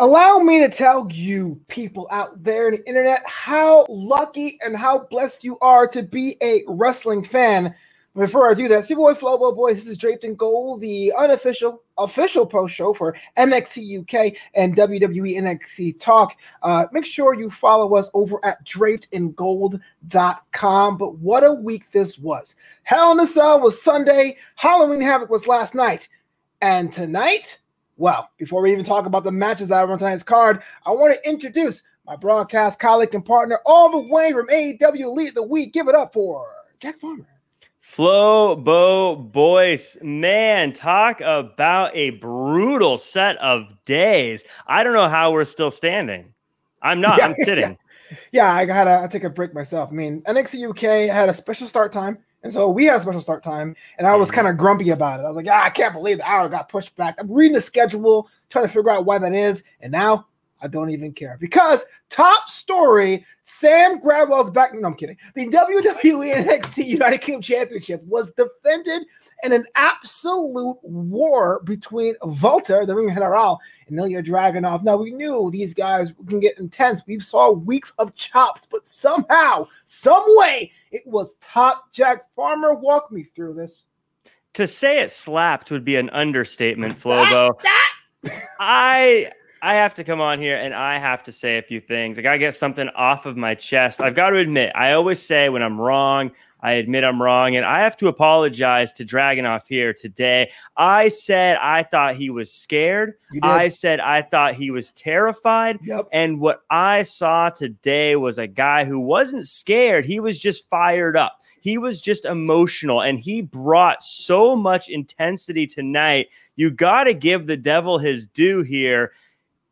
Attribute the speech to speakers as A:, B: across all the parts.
A: Allow me to tell you, people out there in the internet, how lucky and how blessed you are to be a wrestling fan. Before I do that, see boy Flobo boys, this is Draped in Gold, the unofficial, official post show for NXT UK and WWE NXT Talk. Uh, make sure you follow us over at drapedingold.com. But what a week this was! Hell in a Cell was Sunday, Halloween Havoc was last night, and tonight well, before we even talk about the matches that are on tonight's card, I want to introduce my broadcast colleague and partner all the way from AEW Elite of the Week. Give it up for Jack Farmer.
B: Flo Bo Boyce, man, talk about a brutal set of days. I don't know how we're still standing. I'm not. Yeah, I'm sitting.
A: Yeah, yeah I gotta I take a break myself. I mean, NXT UK had a special start time. And so we had a special start time, and I was mm-hmm. kind of grumpy about it. I was like, ah, I can't believe the hour got pushed back. I'm reading the schedule, trying to figure out why that is. And now I don't even care because top story Sam Gradwell's back. No, I'm kidding. The WWE NXT United Kingdom Championship was defended in an absolute war between Walter, the Ring General, and Ilya Dragunov. Now we knew these guys can get intense. We saw weeks of chops, but somehow, some way, it was top. Jack Farmer, walk me through this.
B: To say it slapped would be an understatement, Flobo. I I have to come on here and I have to say a few things. I got to get something off of my chest. I've got to admit, I always say when I'm wrong, I admit I'm wrong, and I have to apologize to Dragunov here today. I said I thought he was scared. I said I thought he was terrified.
A: Yep.
B: And what I saw today was a guy who wasn't scared. He was just fired up. He was just emotional and he brought so much intensity tonight. You got to give the devil his due here.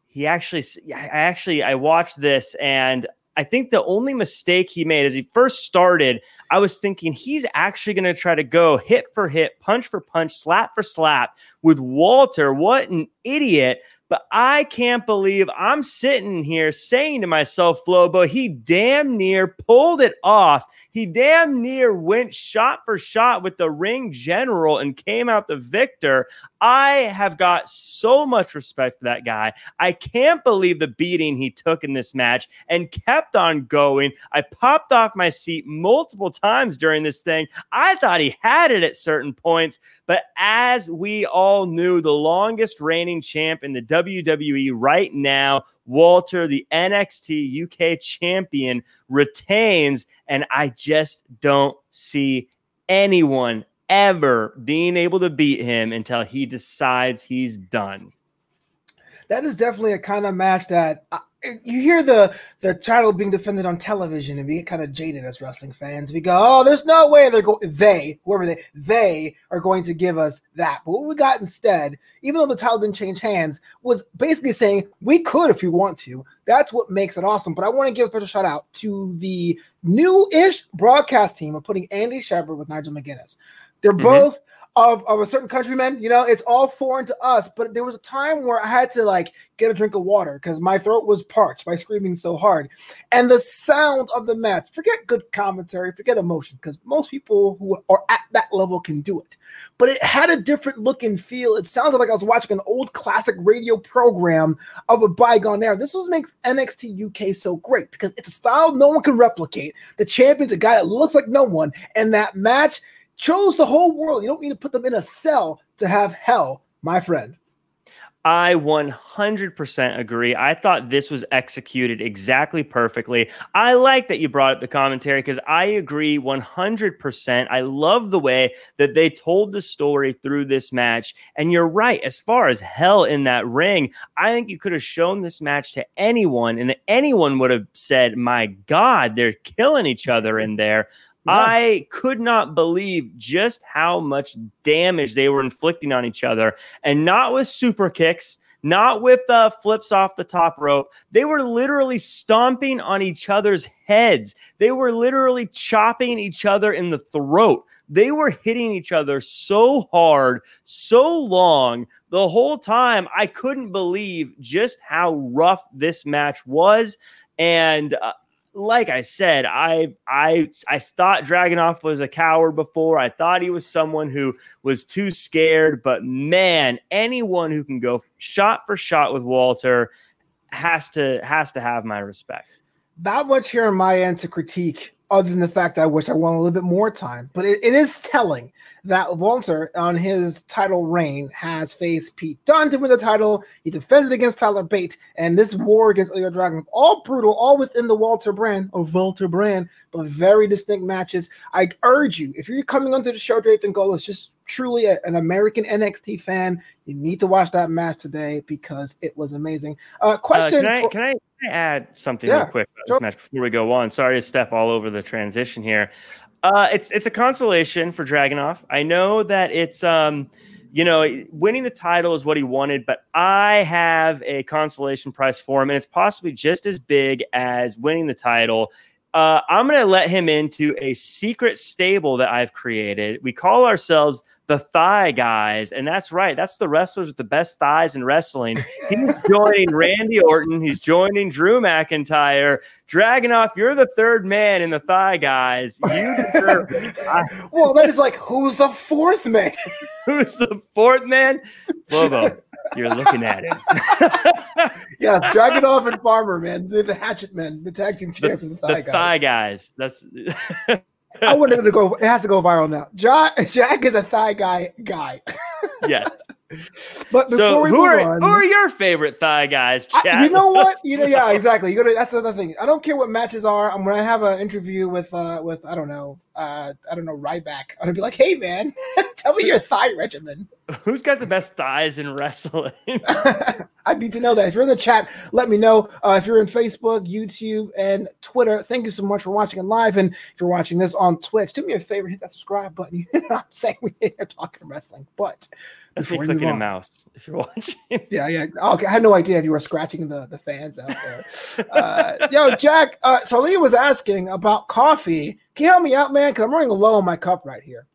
B: He actually, I actually, I watched this and I think the only mistake he made as he first started, I was thinking he's actually going to try to go hit for hit, punch for punch, slap for slap with Walter. What an idiot. But I can't believe I'm sitting here saying to myself, Flobo, he damn near pulled it off. He damn near went shot for shot with the ring general and came out the victor. I have got so much respect for that guy. I can't believe the beating he took in this match and kept on going. I popped off my seat multiple times during this thing. I thought he had it at certain points, but as we all knew, the longest reigning champ in the WWE right now, Walter, the NXT UK champion, retains. And I just don't see anyone ever being able to beat him until he decides he's done.
A: That is definitely a kind of match that you hear the the title being defended on television and we get kind of jaded as wrestling fans. We go, oh, there's no way they're going. They, whoever they, they are going to give us that. But what we got instead, even though the title didn't change hands, was basically saying we could if we want to. That's what makes it awesome. But I want to give a special shout out to the new-ish broadcast team of putting Andy Shepherd with Nigel McGuinness. They're mm-hmm. both of, of a certain countryman. You know, it's all foreign to us. But there was a time where I had to like get a drink of water because my throat was parched by screaming so hard. And the sound of the match, forget good commentary, forget emotion, because most people who are at that level can do it. But it had a different look and feel. It sounded like I was watching an old classic radio program of a bygone era. This was makes NXT UK so great because it's a style no one can replicate. The champion's a guy that looks like no one, and that match chose the whole world. You don't need to put them in a cell to have hell, my friend.
B: I 100% agree. I thought this was executed exactly perfectly. I like that you brought up the commentary because I agree 100%. I love the way that they told the story through this match. And you're right, as far as hell in that ring, I think you could have shown this match to anyone, and anyone would have said, My God, they're killing each other in there. I could not believe just how much damage they were inflicting on each other, and not with super kicks, not with uh, flips off the top rope. They were literally stomping on each other's heads. They were literally chopping each other in the throat. They were hitting each other so hard, so long the whole time. I couldn't believe just how rough this match was. And uh, like I said, I I I thought Dragunov was a coward before. I thought he was someone who was too scared, but man, anyone who can go shot for shot with Walter has to has to have my respect.
A: Not much here on my end to critique, other than the fact that I wish I won a little bit more time. But it, it is telling that Walter, on his title reign, has faced Pete Dunne to win the title. He defended against Tyler Bate, and this war against Ilya Dragunov, all brutal, all within the Walter brand, or Walter brand, but very distinct matches. I urge you, if you're coming onto the show draped in gold, it's just truly a, an American NXT fan, you need to watch that match today because it was amazing. Uh, question:
B: uh, can, I,
A: for-
B: can, I, can, I, add something
A: yeah,
B: real quick about
A: sure.
B: this match before we go on? Sorry to step all over the transition here. Uh, it's it's a consolation for Dragunov. I know that it's um, you know, winning the title is what he wanted, but I have a consolation prize for him, and it's possibly just as big as winning the title. Uh, I'm going to let him into a secret stable that I've created. We call ourselves the Thigh Guys, and that's right. That's the wrestlers with the best thighs in wrestling. He's joining Randy Orton. He's joining Drew McIntyre. Dragunov, you're the third man in the Thigh Guys. You deserve
A: well, that is like, who's the fourth man?
B: Who's the fourth man? Flobo, you're looking at him.
A: yeah, Dragunov and Farmer, man. The, the Hatchet Men, the tag team champions,
B: the,
A: the, thigh,
B: the
A: guys.
B: thigh guys. That's.
A: I wanted it to go. It has to go viral now. Jack, Jack is a thigh guy guy.
B: Yes.
A: But before
B: so
A: we
B: who
A: move
B: are
A: on,
B: who are your favorite thigh guys?
A: I, you know what? You know, yeah, exactly. You go to that's another thing. I don't care what matches are. I'm when I have an interview with uh with I don't know uh I don't know Ryback. I'm gonna be like, hey man, tell me your thigh regimen.
B: Who's got the best thighs in wrestling?
A: I need to know that. If you're in the chat, let me know. Uh, if you're in Facebook, YouTube, and Twitter, thank you so much for watching it live. And if you're watching this on Twitch, do me a favor, hit that subscribe button. You know what I'm saying? We're here talking wrestling, but
B: That's me clicking a mouse if you're watching.
A: Yeah, yeah. Okay, I had no idea if you were scratching the, the fans out there. Uh, yo, Jack. Uh, so Leah was asking about coffee. Can you help me out, man? Because I'm running low on my cup right here.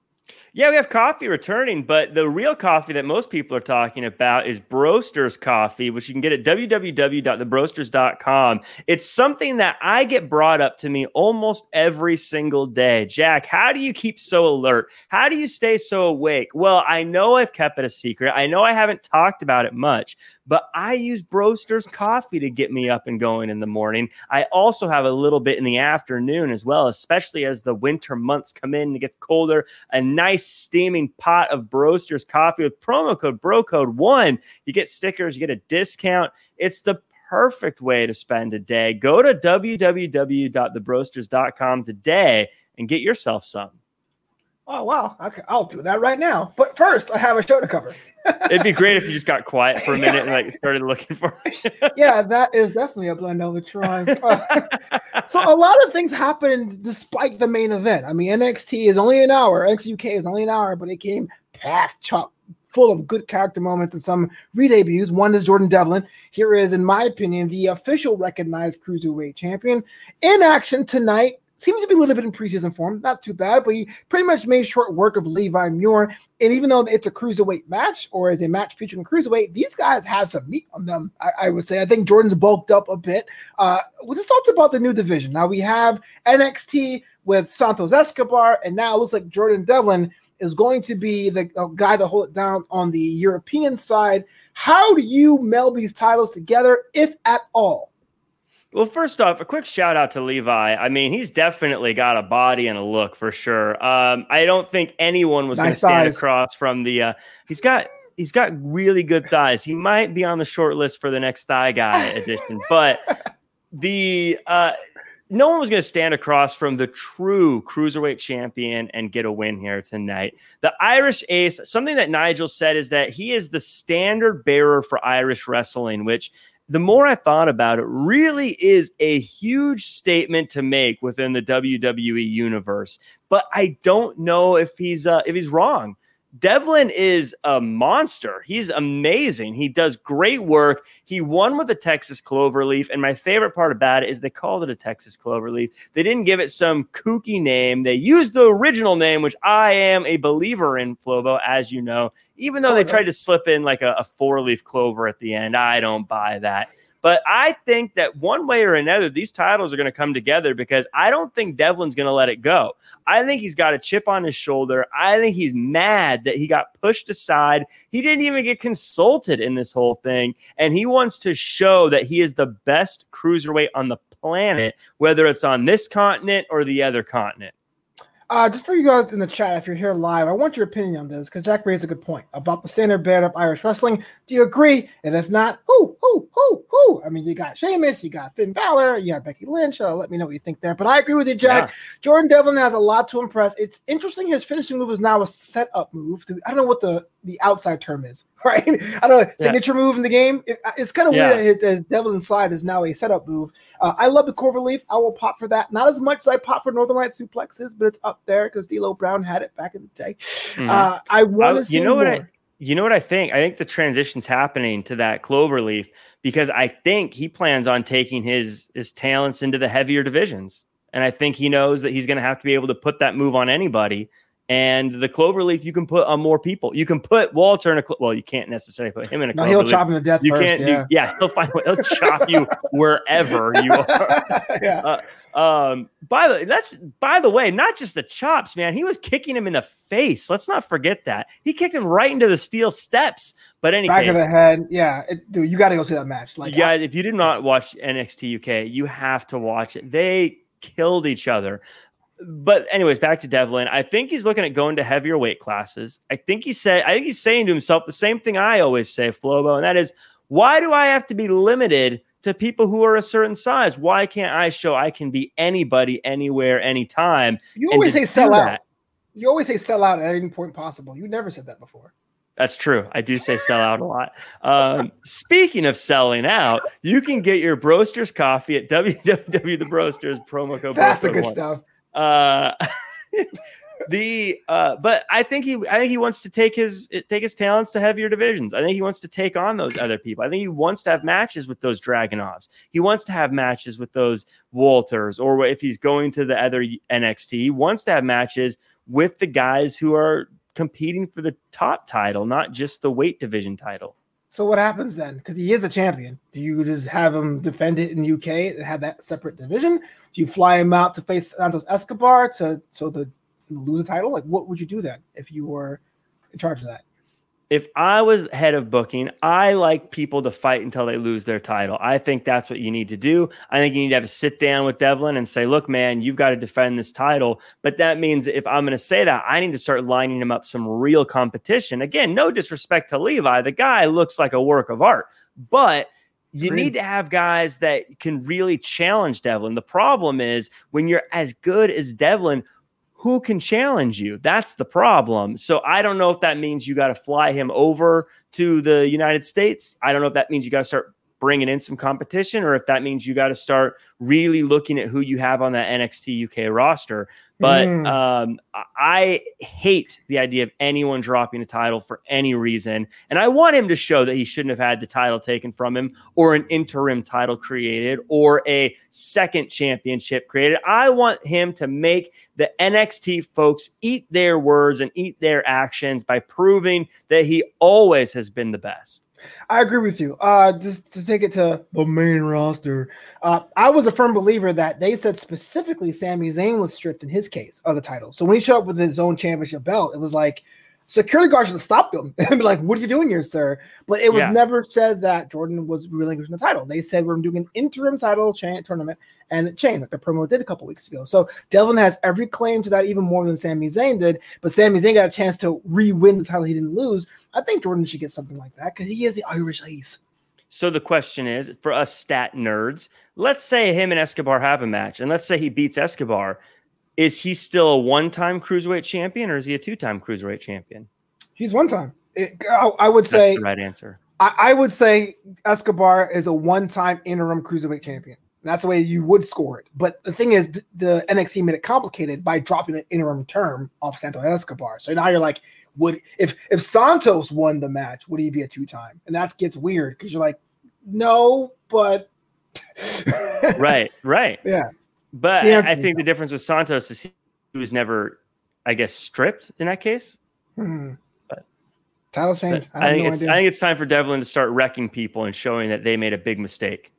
B: Yeah, we have coffee returning, but the real coffee that most people are talking about is Broster's coffee, which you can get at www.thebroasters.com. It's something that I get brought up to me almost every single day. Jack, how do you keep so alert? How do you stay so awake? Well, I know I've kept it a secret. I know I haven't talked about it much, but I use Broster's coffee to get me up and going in the morning. I also have a little bit in the afternoon as well, especially as the winter months come in and it gets colder. A nice steaming pot of Broasters coffee with promo code BROCODE1. You get stickers, you get a discount. It's the perfect way to spend a day. Go to www.thebroasters.com today and get yourself some.
A: Oh wow, okay, I'll do that right now. But first, I have a show to cover.
B: It'd be great if you just got quiet for a minute and like started looking for it.
A: yeah, that is definitely a blend over try. so a lot of things happened despite the main event. I mean, NXT is only an hour. NXT UK is only an hour, but it came packed, chock full of good character moments and some re-debuts. One is Jordan Devlin. Here is, in my opinion, the official recognized cruiserweight champion in action tonight. Seems to be a little bit in preseason form, not too bad, but he pretty much made short work of Levi Muir. And even though it's a cruiserweight match or is a match featuring cruiserweight, these guys have some meat on them. I, I would say. I think Jordan's bulked up a bit. Uh, we just talked about the new division. Now we have NXT with Santos Escobar, and now it looks like Jordan Devlin is going to be the guy to hold it down on the European side. How do you meld these titles together, if at all?
B: Well, first off, a quick shout out to Levi. I mean, he's definitely got a body and a look for sure. Um, I don't think anyone was going to stand across from the. Uh, he's got he's got really good thighs. He might be on the short list for the next thigh guy edition, but the uh, no one was going to stand across from the true cruiserweight champion and get a win here tonight. The Irish Ace, something that Nigel said is that he is the standard bearer for Irish wrestling, which the more I thought about it, really is a huge statement to make within the WWE universe. But I don't know if he's uh, if he's wrong. Devlin is a monster. He's amazing. He does great work. He won with the Texas Cloverleaf. And my favorite part about it is they called it a Texas Cloverleaf. They didn't give it some kooky name. They used the original name, which I am a believer in, Flobo, as you know, even though they tried to slip in like a, a four leaf clover at the end. I don't buy that. But I think that one way or another, these titles are going to come together because I don't think Devlin's going to let it go. I think he's got a chip on his shoulder. I think he's mad that he got pushed aside. He didn't even get consulted in this whole thing. And he wants to show that he is the best cruiserweight on the planet, whether it's on this continent or the other continent.
A: Uh, just for you guys in the chat, if you're here live, I want your opinion on this because Jack raised a good point about the standard bear up Irish wrestling. Do you agree? And if not, who, who, who, who? I mean, you got Sheamus, you got Finn Balor, you got Becky Lynch. Uh, let me know what you think there. But I agree with you, Jack. Yeah. Jordan Devlin has a lot to impress. It's interesting. His finishing move is now a setup move. I don't know what the the outside term is, right? I don't know, signature yeah. move in the game. It, uh, it's kind of yeah. weird that his, Devlin Slide is now a setup move. Uh, I love the Clover Leaf. I will pop for that. Not as much as I pop for Northern Light suplexes, but it's up there because D'Lo Brown had it back in the day. Mm-hmm. Uh, I want to see
B: you know
A: more.
B: what I, you know what I think? I think the transition's happening to that Clover Leaf because I think he plans on taking his his talents into the heavier divisions. And I think he knows that he's going to have to be able to put that move on anybody. And the clover leaf you can put on more people. You can put Walter in a clo- well, you can't necessarily put him in a.
A: No, he'll chop him to death.
B: You
A: first,
B: can't.
A: Yeah.
B: Do, yeah, he'll find. He'll chop you wherever you are. yeah. Uh, um. By the that's by the way, not just the chops, man. He was kicking him in the face. Let's not forget that he kicked him right into the steel steps. But any
A: back
B: case,
A: of the head, yeah. It, dude, you got to go see that match. Like,
B: yeah, I, if you did not watch NXT UK, you have to watch it. They killed each other but anyways, back to Devlin. I think he's looking at going to heavier weight classes. I think he said, I think he's saying to himself the same thing I always say, Flobo, and that is, why do I have to be limited to people who are a certain size? Why can't I show I can be anybody, anywhere, anytime?
A: You always say sell out. That, you always say sell out at any point possible. You never said that before.
B: That's true. I do say sell out a lot. Um, speaking of selling out, you can get your Broasters coffee at www.thebroasters promo code.
A: That's the good one. stuff.
B: Uh, the uh, but I think he I think he wants to take his take his talents to heavier divisions. I think he wants to take on those other people. I think he wants to have matches with those Dragunovs. He wants to have matches with those Walters, or if he's going to the other NXT, he wants to have matches with the guys who are competing for the top title, not just the weight division title.
A: So what happens then? Because he is a champion. Do you just have him defend it in UK and have that separate division? Do you fly him out to face Santos Escobar to so the lose the title? Like what would you do then if you were in charge of that?
B: If I was head of booking, I like people to fight until they lose their title. I think that's what you need to do. I think you need to have a sit down with Devlin and say, look, man, you've got to defend this title. But that means if I'm going to say that, I need to start lining him up some real competition. Again, no disrespect to Levi. The guy looks like a work of art, but you need to have guys that can really challenge Devlin. The problem is when you're as good as Devlin, who can challenge you? That's the problem. So I don't know if that means you got to fly him over to the United States. I don't know if that means you got to start bringing in some competition or if that means you got to start really looking at who you have on that NXT UK roster. But mm. um, I hate the idea of anyone dropping a title for any reason. And I want him to show that he shouldn't have had the title taken from him or an interim title created or a second championship created. I want him to make the NXT folks eat their words and eat their actions by proving that he always has been the best.
A: I agree with you. Uh, just to take it to the main roster, uh, I was a firm believer that they said specifically Sami Zayn was stripped in his case of the title. So when he showed up with his own championship belt, it was like security guards should have stopped him and be like, "What are you doing here, sir?" But it was yeah. never said that Jordan was relinquishing the title. They said we're doing an interim title chain tournament and chain like the promo did a couple weeks ago. So Devlin has every claim to that, even more than Sami Zayn did. But Sami Zayn got a chance to re-win the title he didn't lose. I think Jordan should get something like that because he is the Irish Ace.
B: So the question is for us stat nerds, let's say him and Escobar have a match, and let's say he beats Escobar. Is he still a one-time cruiserweight champion, or is he a two-time cruiserweight champion?
A: He's one time. I, I, would say
B: That's the right answer.
A: I, I, would say Escobar is a one-time interim cruiserweight champion. That's the way you would score it. But the thing is, the NXT made it complicated by dropping the interim term off Santos Escobar. So now you're like, would if if Santos won the match, would he be a two time? And that gets weird because you're like, no, but
B: right, right,
A: yeah.
B: But I, I think the difference with Santos is he was never, I guess, stripped in that case.
A: Hmm.
B: But
A: Titles change.
B: I, I think no it's idea. I think it's time for Devlin to start wrecking people and showing that they made a big mistake.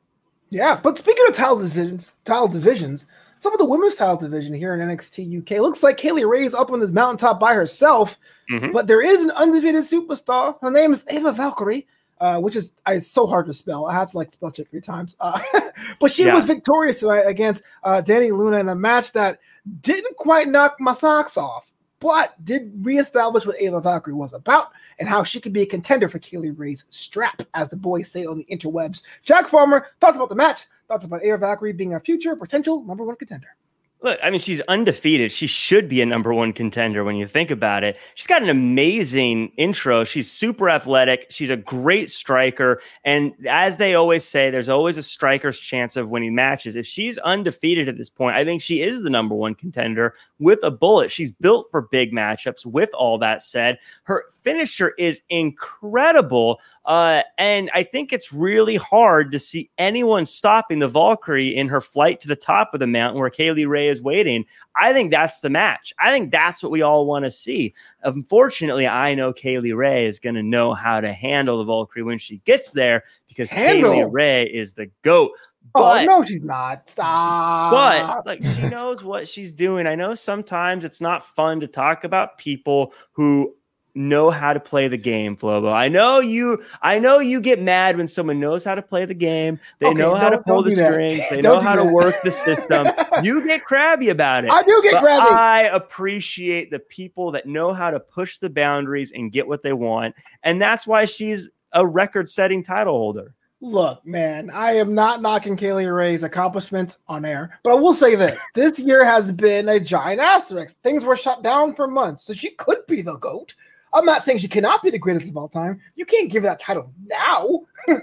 A: Yeah, but speaking of title divisions, title divisions, some of the women's title division here in NXT UK looks like Kay Lee Ray is up on this mountaintop by herself, mm-hmm. but there is an undefeated superstar. Her name is Aoife Valkyrie. Uh, which is so hard to spell. I have to like spell check three times. Uh, but she yeah. was victorious tonight against uh, Dani Luna in a match that didn't quite knock my socks off, but did reestablish what Aoife Valkyrie was about and how she could be a contender for Kay Lee Ray's strap, as the boys say on the interwebs. Jack Farmer talked about the match, thoughts about Aoife Valkyrie being a future potential number one contender.
B: Look, I mean, she's undefeated. She should be a number one contender when you think about it. She's got an amazing intro. She's super athletic. She's a great striker. And as they always say, there's always a striker's chance of winning matches. If she's undefeated at this point, I think she is the number one contender with a bullet. She's built for big matchups. With all that said, her finisher is incredible. Uh, and I think it's really hard to see anyone stopping the Valkyrie in her flight to the top of the mountain where Kay Lee Ray is waiting. I think that's the match. I think that's what we all want to see. Unfortunately, I know Kay Lee Ray is going to know how to handle the Valkyrie when she gets there because handle. Kay Lee Ray is the GOAT.
A: Oh, but, oh no, she's not. Stop.
B: But like she knows what she's doing. I know sometimes it's not fun to talk about people who know how to play the game, Flobo. I know you. I know you get mad when someone knows how to play the game. They okay, know how to pull the strings. They know how that. to work the system. you get crabby about it.
A: I do get crabby.
B: I appreciate the people that know how to push the boundaries and get what they want, and that's why she's a record-setting title holder.
A: Look, man, I am not knocking Kay Lee Ray's accomplishments on air, but I will say this: this year has been a giant asterisk. Things were shut down for months, so she could be the goat. I'm not saying she cannot be the greatest of all time. You can't give her that title now.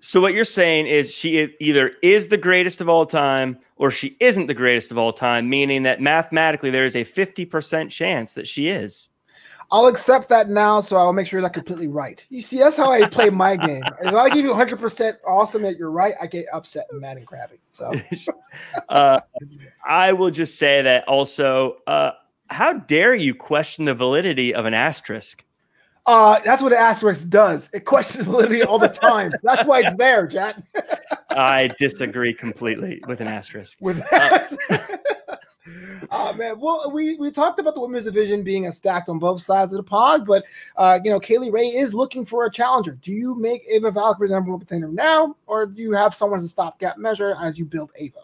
B: so what you're saying is she either is the greatest of all time or she isn't the greatest of all time, meaning that mathematically there is a 50% chance that she is.
A: I'll accept that now, so I'll make sure you're not completely right. You see, that's how I play my game. If I give you 100% awesome that you're right, I get upset and mad and crabby. So,
B: uh, I will just say that also, uh, how dare you question the validity of an asterisk?
A: Uh, that's what an asterisk does. It questions validity all the time. that's why it's there, Jack.
B: I disagree completely with an asterisk.
A: With uh, Oh man, well, we we talked about the women's division being a stacked on both sides of the pod, but uh, you know, Kay Lee Ray is looking for a challenger. Do you make Aoife Valkyrie the number one contender now, or do you have someone as a stopgap measure as you build Aoife?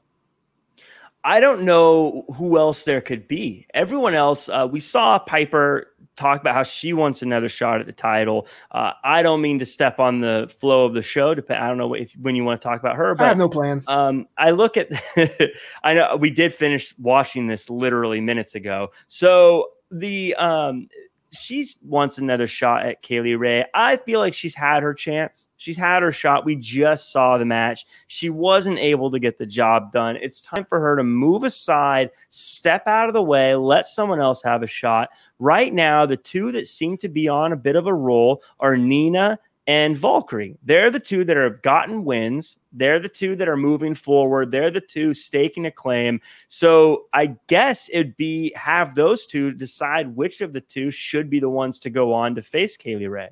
B: I don't know who else there could be. Everyone else, uh, we saw Piper talk about how she wants another shot at the title. Uh, I don't mean to step on the flow of the show. I don't know if when you want to talk about her, but
A: I have no plans.
B: Um, I look at, I know we did finish watching this literally minutes ago. So the um, she wants another shot at Kay Lee Ray. I feel like she's had her chance. She's had her shot. We just saw the match. She wasn't able to get the job done. It's time for her to move aside, step out of the way, let someone else have a shot. Right now, the two that seem to be on a bit of a roll are Nina and Valkyrie. They're the two that have gotten wins. They're the two that are moving forward. They're the two staking a claim. So I guess it'd be have those two decide which of the two should be the ones to go on to face Kay Lee Ray.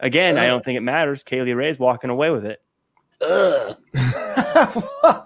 B: Again, uh, I don't think it matters. Kay Lee Ray is walking away with it. Uh.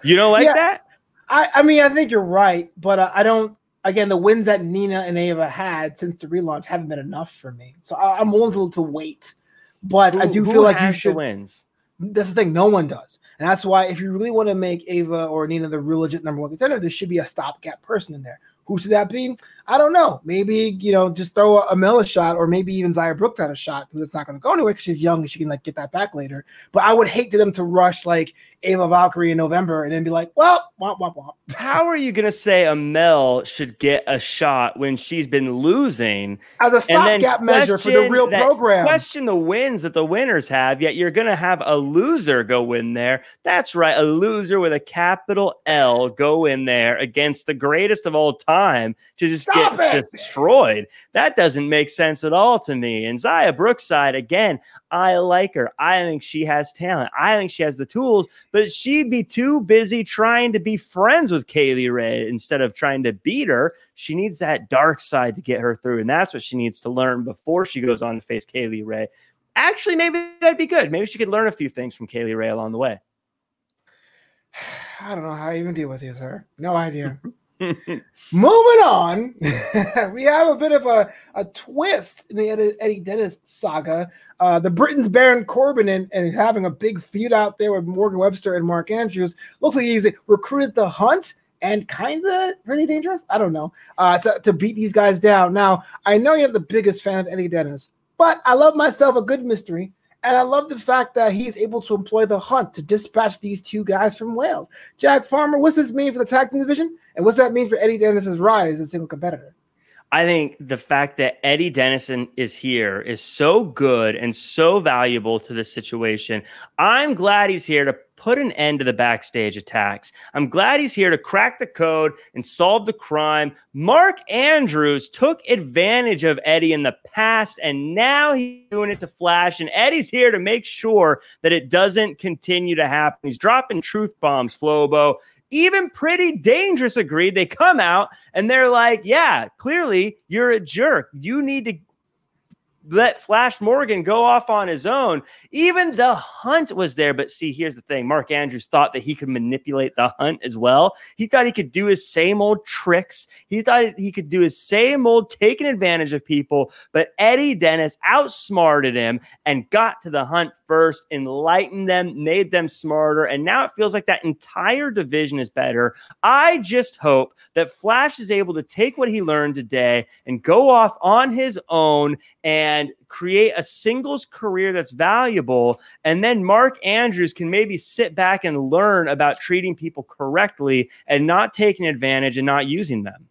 B: you don't like yeah, that?
A: I, I mean, I think you're right, but uh, I don't. Again, the wins that Nina and Aoife had since the relaunch haven't been enough for me. So I, am willing to, to wait but who, I do feel like you should
B: wins.
A: That's the thing. No one does. And that's why if you really want to make Aoife or Nina the real legit number one contender, there should be a stopgap person in there. Who should that be? I don't know. Maybe you know, just throw Amale a shot, or maybe even Xia Brookside a shot because it's not going to go anywhere because she's young and she can like get that back later. But I would hate to them to rush like Aoife Valkyrie in November and then be like, well, womp womp womp.
B: How are you going to say Amale should get a shot when she's been losing
A: as a stopgap measure for the real
B: that,
A: program?
B: Question the wins that the winners have, yet you're going to have a loser go in there. That's right, a loser with a capital L go in there against the greatest of all time time to just Stop get it. destroyed. That doesn't make sense at all to me. And Xia Brookside, again, I like her. I think she has talent. I think she has the tools, but she'd be too busy trying to be friends with Kay Lee Ray instead of trying to beat her. She needs that dark side to get her through, and that's what she needs to learn before she goes on to face Kay Lee Ray. Actually, maybe that'd be good. Maybe she could learn a few things from Kay Lee Ray along the way.
A: I don't know how I even deal with you, sir. No idea. Moving on, we have a bit of a, a twist in the Eddie, Dennis saga. Uh, the Britain's Baron Corbin and, and having a big feud out there with Morgan Webster and Mark Andrews. Looks like he's recruited the hunt and kind of pretty dangerous. I don't know uh, to, to beat these guys down. Now, I know you're the biggest fan of Eddie Dennis, but I love myself a good mystery. And I love the fact that he's able to employ the hunt to dispatch these two guys from Wales. Jack Farmer, what's this mean for the tag team division? And what's that mean for Eddie Dennis's rise as a single competitor?
B: I think the fact that Eddie Dennison is here is so good and so valuable to this situation. I'm glad he's here to put an end to the backstage attacks. I'm glad he's here to crack the code and solve the crime. Mark Andrews took advantage of Eddie in the past, and now he's doing it to Flash. And Eddie's here to make sure that it doesn't continue to happen. He's dropping truth bombs, Flobo even pretty dangerous agreed. They come out and they're like, yeah, clearly you're a jerk. You need to let Flash Morgan go off on his own. Even the hunt was there. But see, here's the thing Mark Andrews thought that he could manipulate the hunt as well. He thought he could do his same old tricks. He thought he could do his same old taking advantage of people. But Eddie Dennis outsmarted him and got to the hunt first, enlightened them, made them smarter. And now it feels like that entire division is better. I just hope that Flash is able to take what he learned today and go off on his own and create a singles career that's valuable. And then Mark Andrews can maybe sit back and learn about treating people correctly and not taking advantage and not using them.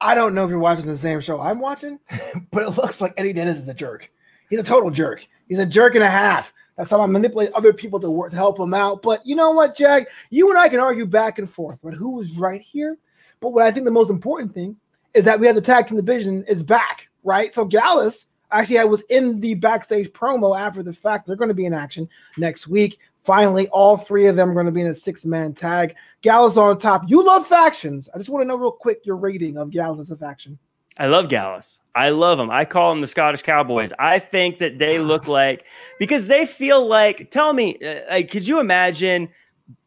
A: I don't know if you're watching the same show I'm watching, but it looks like Eddie Dennis is a jerk. He's a total jerk. He's a jerk and a half. That's how I manipulate other people to work to help him out. But you know what, Jack? You and I can argue back and forth, but who was right here? But what I think the most important thing is that we have the tag team division is back, right? So Gallus actually I was in the backstage promo after the fact. They're going to be in action next week. Finally, all three of them are going to be in a six-man tag. Gallus on top. You love factions. I just want to know real quick your rating of Gallus as a faction.
B: I love Gallus. I love them. I call them the Scottish Cowboys. I think that they look like because they feel like. Tell me, uh, like, could you imagine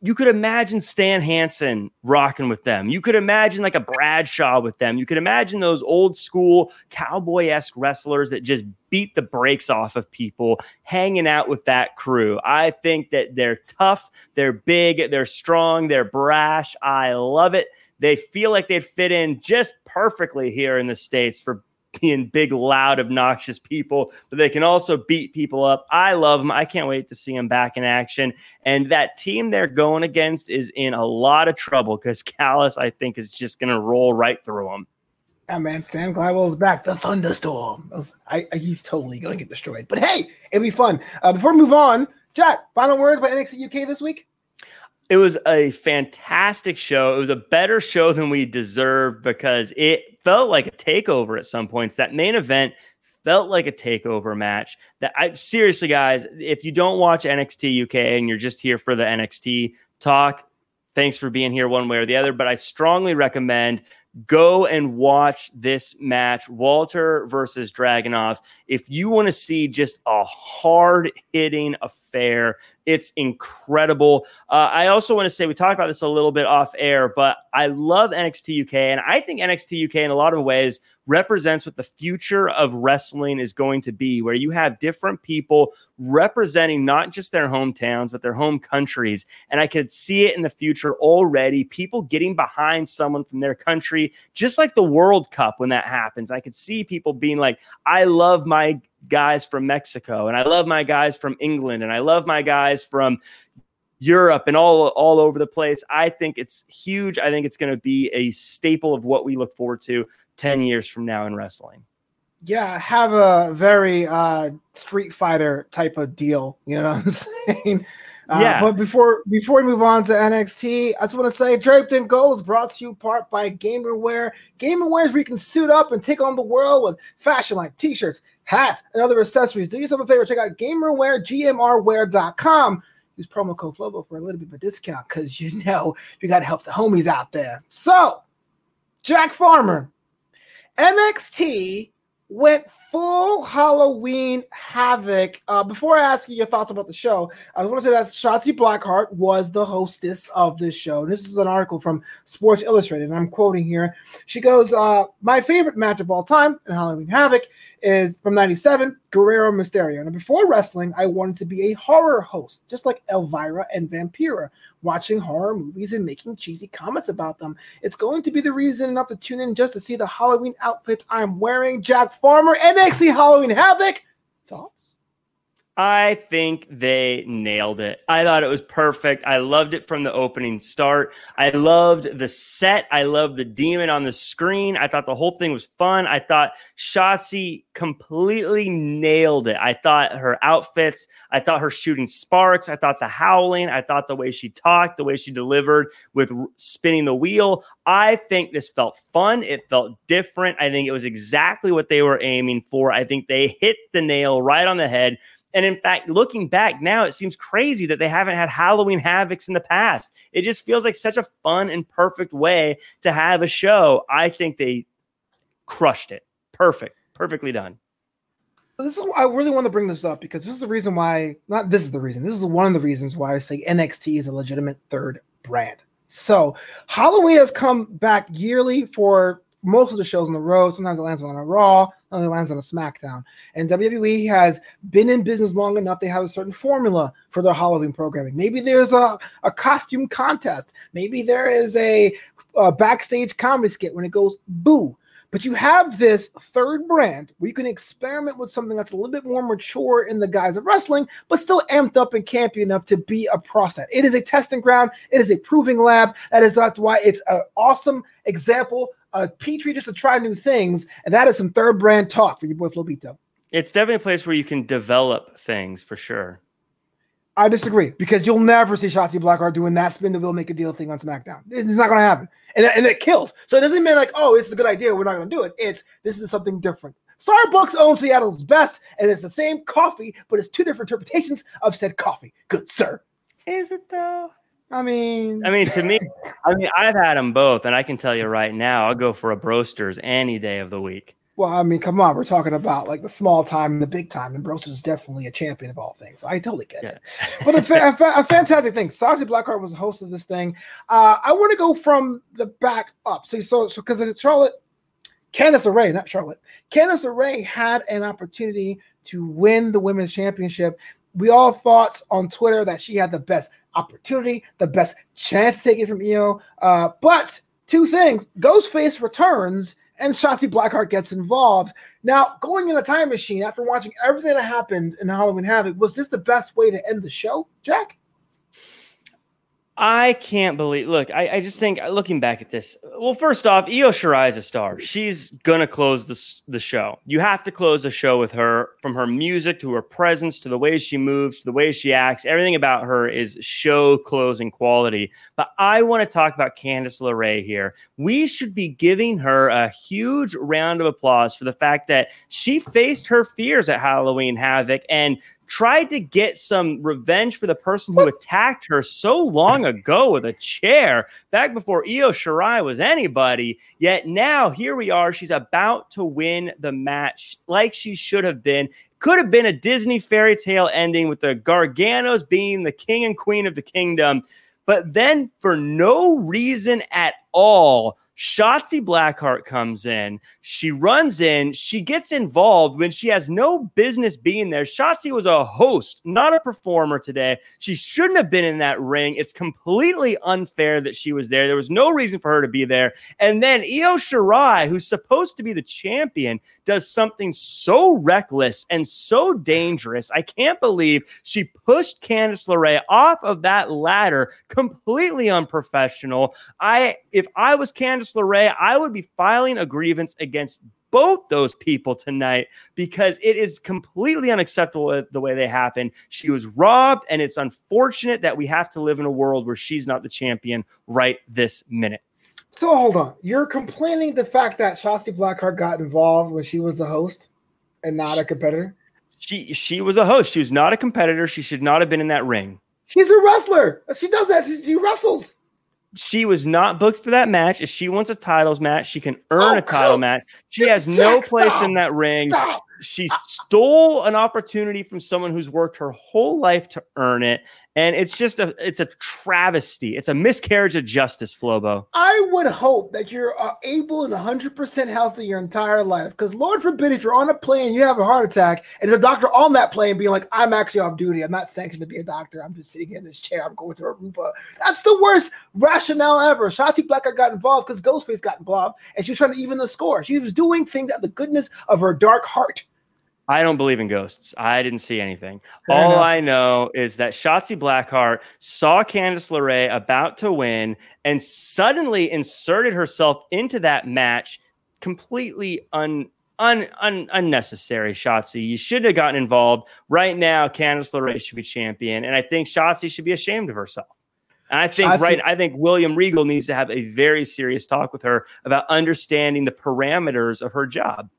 B: you could imagine Stan Hansen rocking with them. You could imagine like a Bradshaw with them. You could imagine those old school cowboy esque wrestlers that just beat the brakes off of people hanging out with that crew. I think that they're tough, they're big, they're strong, they're brash. I love it. They feel like they'd fit in just perfectly here in the States for being big, loud, obnoxious people, but they can also beat people up. I love them. I can't wait to see them back in action. And that team they're going against is in a lot of trouble because Gallus, I think, is just going to roll right through them.
A: Yeah, man, Sam is back. The thunderstorm. I, I, he's totally going to get destroyed. But hey, it'll be fun. Uh, before we move on, Jack, final words about NXT UK this week?
B: It was a fantastic show. It was a better show than we deserved because it felt like a takeover at some points. That main event felt like a takeover match. That I seriously, guys, if you don't watch NXT UK and you're just here for the NXT talk, thanks for being here one way or the other. But I strongly recommend go and watch this match, Walter versus Dragunov. If you want to see just a hard hitting affair, it's incredible. Uh, I also want to say we talked about this a little bit off air, but I love NXT UK, and I think NXT UK in a lot of ways represents what the future of wrestling is going to be, where you have different people representing not just their hometowns, but their home countries. And I could see it in the future already people getting behind someone from their country, just like the World Cup when that happens. I could see people being like, I love my guys from Mexico, and I love my guys from England, and I love my guys from Europe and all all over the place. I think it's huge. I think it's going to be a staple of what we look forward to 10 years from now in wrestling.
A: Yeah, have a very uh, Street Fighter type of deal. You know what I'm saying? Uh, yeah. But before before we move on to NXT, I just want to say Draped in Gold is brought to you part by Gamerware. Gamerware is where you can suit up and take on the world with fashion like t-shirts, hats, and other accessories. Do yourself a favor, check out GamerWear, GMRwear.com. Use promo code FLOBO for a little bit of a discount because you know you got to help the homies out there. So, Jack Farmer, NXT went full Halloween havoc. Uh, before I ask you your thoughts about the show, I want to say that Shotzi Blackheart was the hostess of this show. This is an article from Sports Illustrated, and I'm quoting here. She goes, uh, "My favorite match of all time in Halloween Havoc is from '97, Guerrero Mysterio. And before wrestling, I wanted to be a horror host, just like Elvira and Vampira, watching horror movies and making cheesy comments about them. It's going to be the reason enough to tune in just to see the Halloween outfits I'm wearing. Jack Farmer, NXT Halloween Havoc. Thoughts?
B: I think they nailed it. I thought it was perfect. I loved it from the opening start. I loved the set. I loved the demon on the screen. I thought the whole thing was fun. I thought Shotzi completely nailed it. I thought her outfits, I thought her shooting sparks, I thought the howling, I thought the way she talked, the way she delivered with spinning the wheel. I think this felt fun. It felt different. I think it was exactly what they were aiming for. I think they hit the nail right on the head. And in fact, looking back now, it seems crazy that they haven't had Halloween Havocs in the past. It just feels like such a fun and perfect way to have a show. I think they crushed it. Perfect. Perfectly done.
A: This is I really want to bring this up because this is the reason why not this is the reason. This is one of the reasons why I say NXT is a legitimate third brand. So Halloween has come back yearly for most of the shows on the road. Sometimes it lands on a Raw, sometimes it lands on a SmackDown. And WWE has been in business long enough. They have a certain formula for their Halloween programming. Maybe there's a, a costume contest. Maybe there is a, a backstage comedy skit when it goes boo. But you have this third brand where you can experiment with something that's a little bit more mature in the guise of wrestling, but still amped up and campy enough to be a process. It is a testing ground. It is a proving lab. That is that's why it's an awesome example a petri just to try new things, and that is some third brand talk for your boy Flobito.
B: It's definitely a place where you can develop things for sure.
A: I disagree because you'll never see Shotzi Blackheart doing that spin the wheel make a deal thing on SmackDown. It's not going to happen, and, and it killed. So it doesn't mean like, oh, it's a good idea. We're not going to do it. It's this is something different. Starbucks owns Seattle's best, and it's the same coffee, but it's two different interpretations of said coffee. Good sir.
B: Is it though?
A: I mean,
B: I mean, to me, I mean, I've had them both, and I can tell you right now, I'll go for a Brosters any day of the week.
A: Well, I mean, come on, we're talking about like the small time and the big time, and Brosters definitely a champion of all things. I totally get yeah. it. But a, fa- a, fa- a, fantastic thing. Shotzi Blackheart was the host of this thing. Uh, I want to go from the back up. So, so, so because Charlotte, Candice LeRae, not Charlotte, Candice LeRae had an opportunity to win the women's championship. We all thought on Twitter that she had the best opportunity, the best chance to take it from Io. Uh, but two things Ghostface returns and Shotzi Blackheart gets involved. Now, going in a time machine after watching everything that happened in Halloween Havoc, was this the best way to end the show, Jack?
B: I can't believe. Look, I, I, just think looking back at this. Well, first off, Io Shirai is a star. She's gonna close the the show. You have to close the show with her. From her music to her presence to the way she moves to the way she acts, everything about her is show closing quality. But I want to talk about Candice LeRae here. We should be giving her a huge round of applause for the fact that she faced her fears at Halloween Havoc and tried to get some revenge for the person who attacked her so long ago with a chair back before Io Shirai was anybody. Yet now here we are. She's about to win the match like she should have been. Could have been a Disney fairy tale ending with the Garganos being the king and queen of the kingdom. But then, for no reason at all, Shotzi Blackheart comes in. She runs in. She gets involved when she has no business being there. Shotzi was a host, not a performer today. She shouldn't have been in that ring. It's completely unfair that she was there. There was no reason for her to be there. And then Io Shirai, who's supposed to be the champion, does something so reckless and so dangerous. I can't believe she pushed Candice LeRae off of that ladder, completely unprofessional. I, if I was Candice LeRae, I would be filing a grievance against both those people tonight because it is completely unacceptable the way they happened. She was robbed, and it's unfortunate that we have to live in a world where she's not the champion right this minute.
A: So hold on, you're complaining the fact that Shotzi Blackheart got involved when she was the host? and not a competitor.
B: She she was a host. She was not a competitor. She should not have been in that ring.
A: She's a wrestler. She does that. She, she wrestles.
B: She was not booked for that match. If she wants a titles match, she can earn oh, a title match. She has no place stop. in that ring. Stop. She stole an opportunity from someone who's worked her whole life to earn it and it's just a it's a travesty. It's a miscarriage of justice, Flobo.
A: I would hope that you're uh, able and 100% healthy your entire life, because Lord forbid if you're on a plane, you have a heart attack, and there's a doctor on that plane being like, "I'm actually off duty. I'm not sanctioned to be a doctor. I'm just sitting in this chair. I'm going to Aruba." That's the worst rationale ever. Shotzi Blackheart got involved because Ghostface got involved, and she was trying to even the score. She was doing things out the goodness of her dark heart.
B: I don't believe in ghosts. I didn't see anything. Fair All enough. I know is that Shotzi Blackheart saw Candice LeRae about to win and suddenly inserted herself into that match completely un, un, un, unnecessary. Shotzi, you should have gotten involved. Right now, Candice LeRae should be champion, and I think Shotzi should be ashamed of herself. And I think Shotzi. right, I think William Regal needs to have a very serious talk with her about understanding the parameters of her job.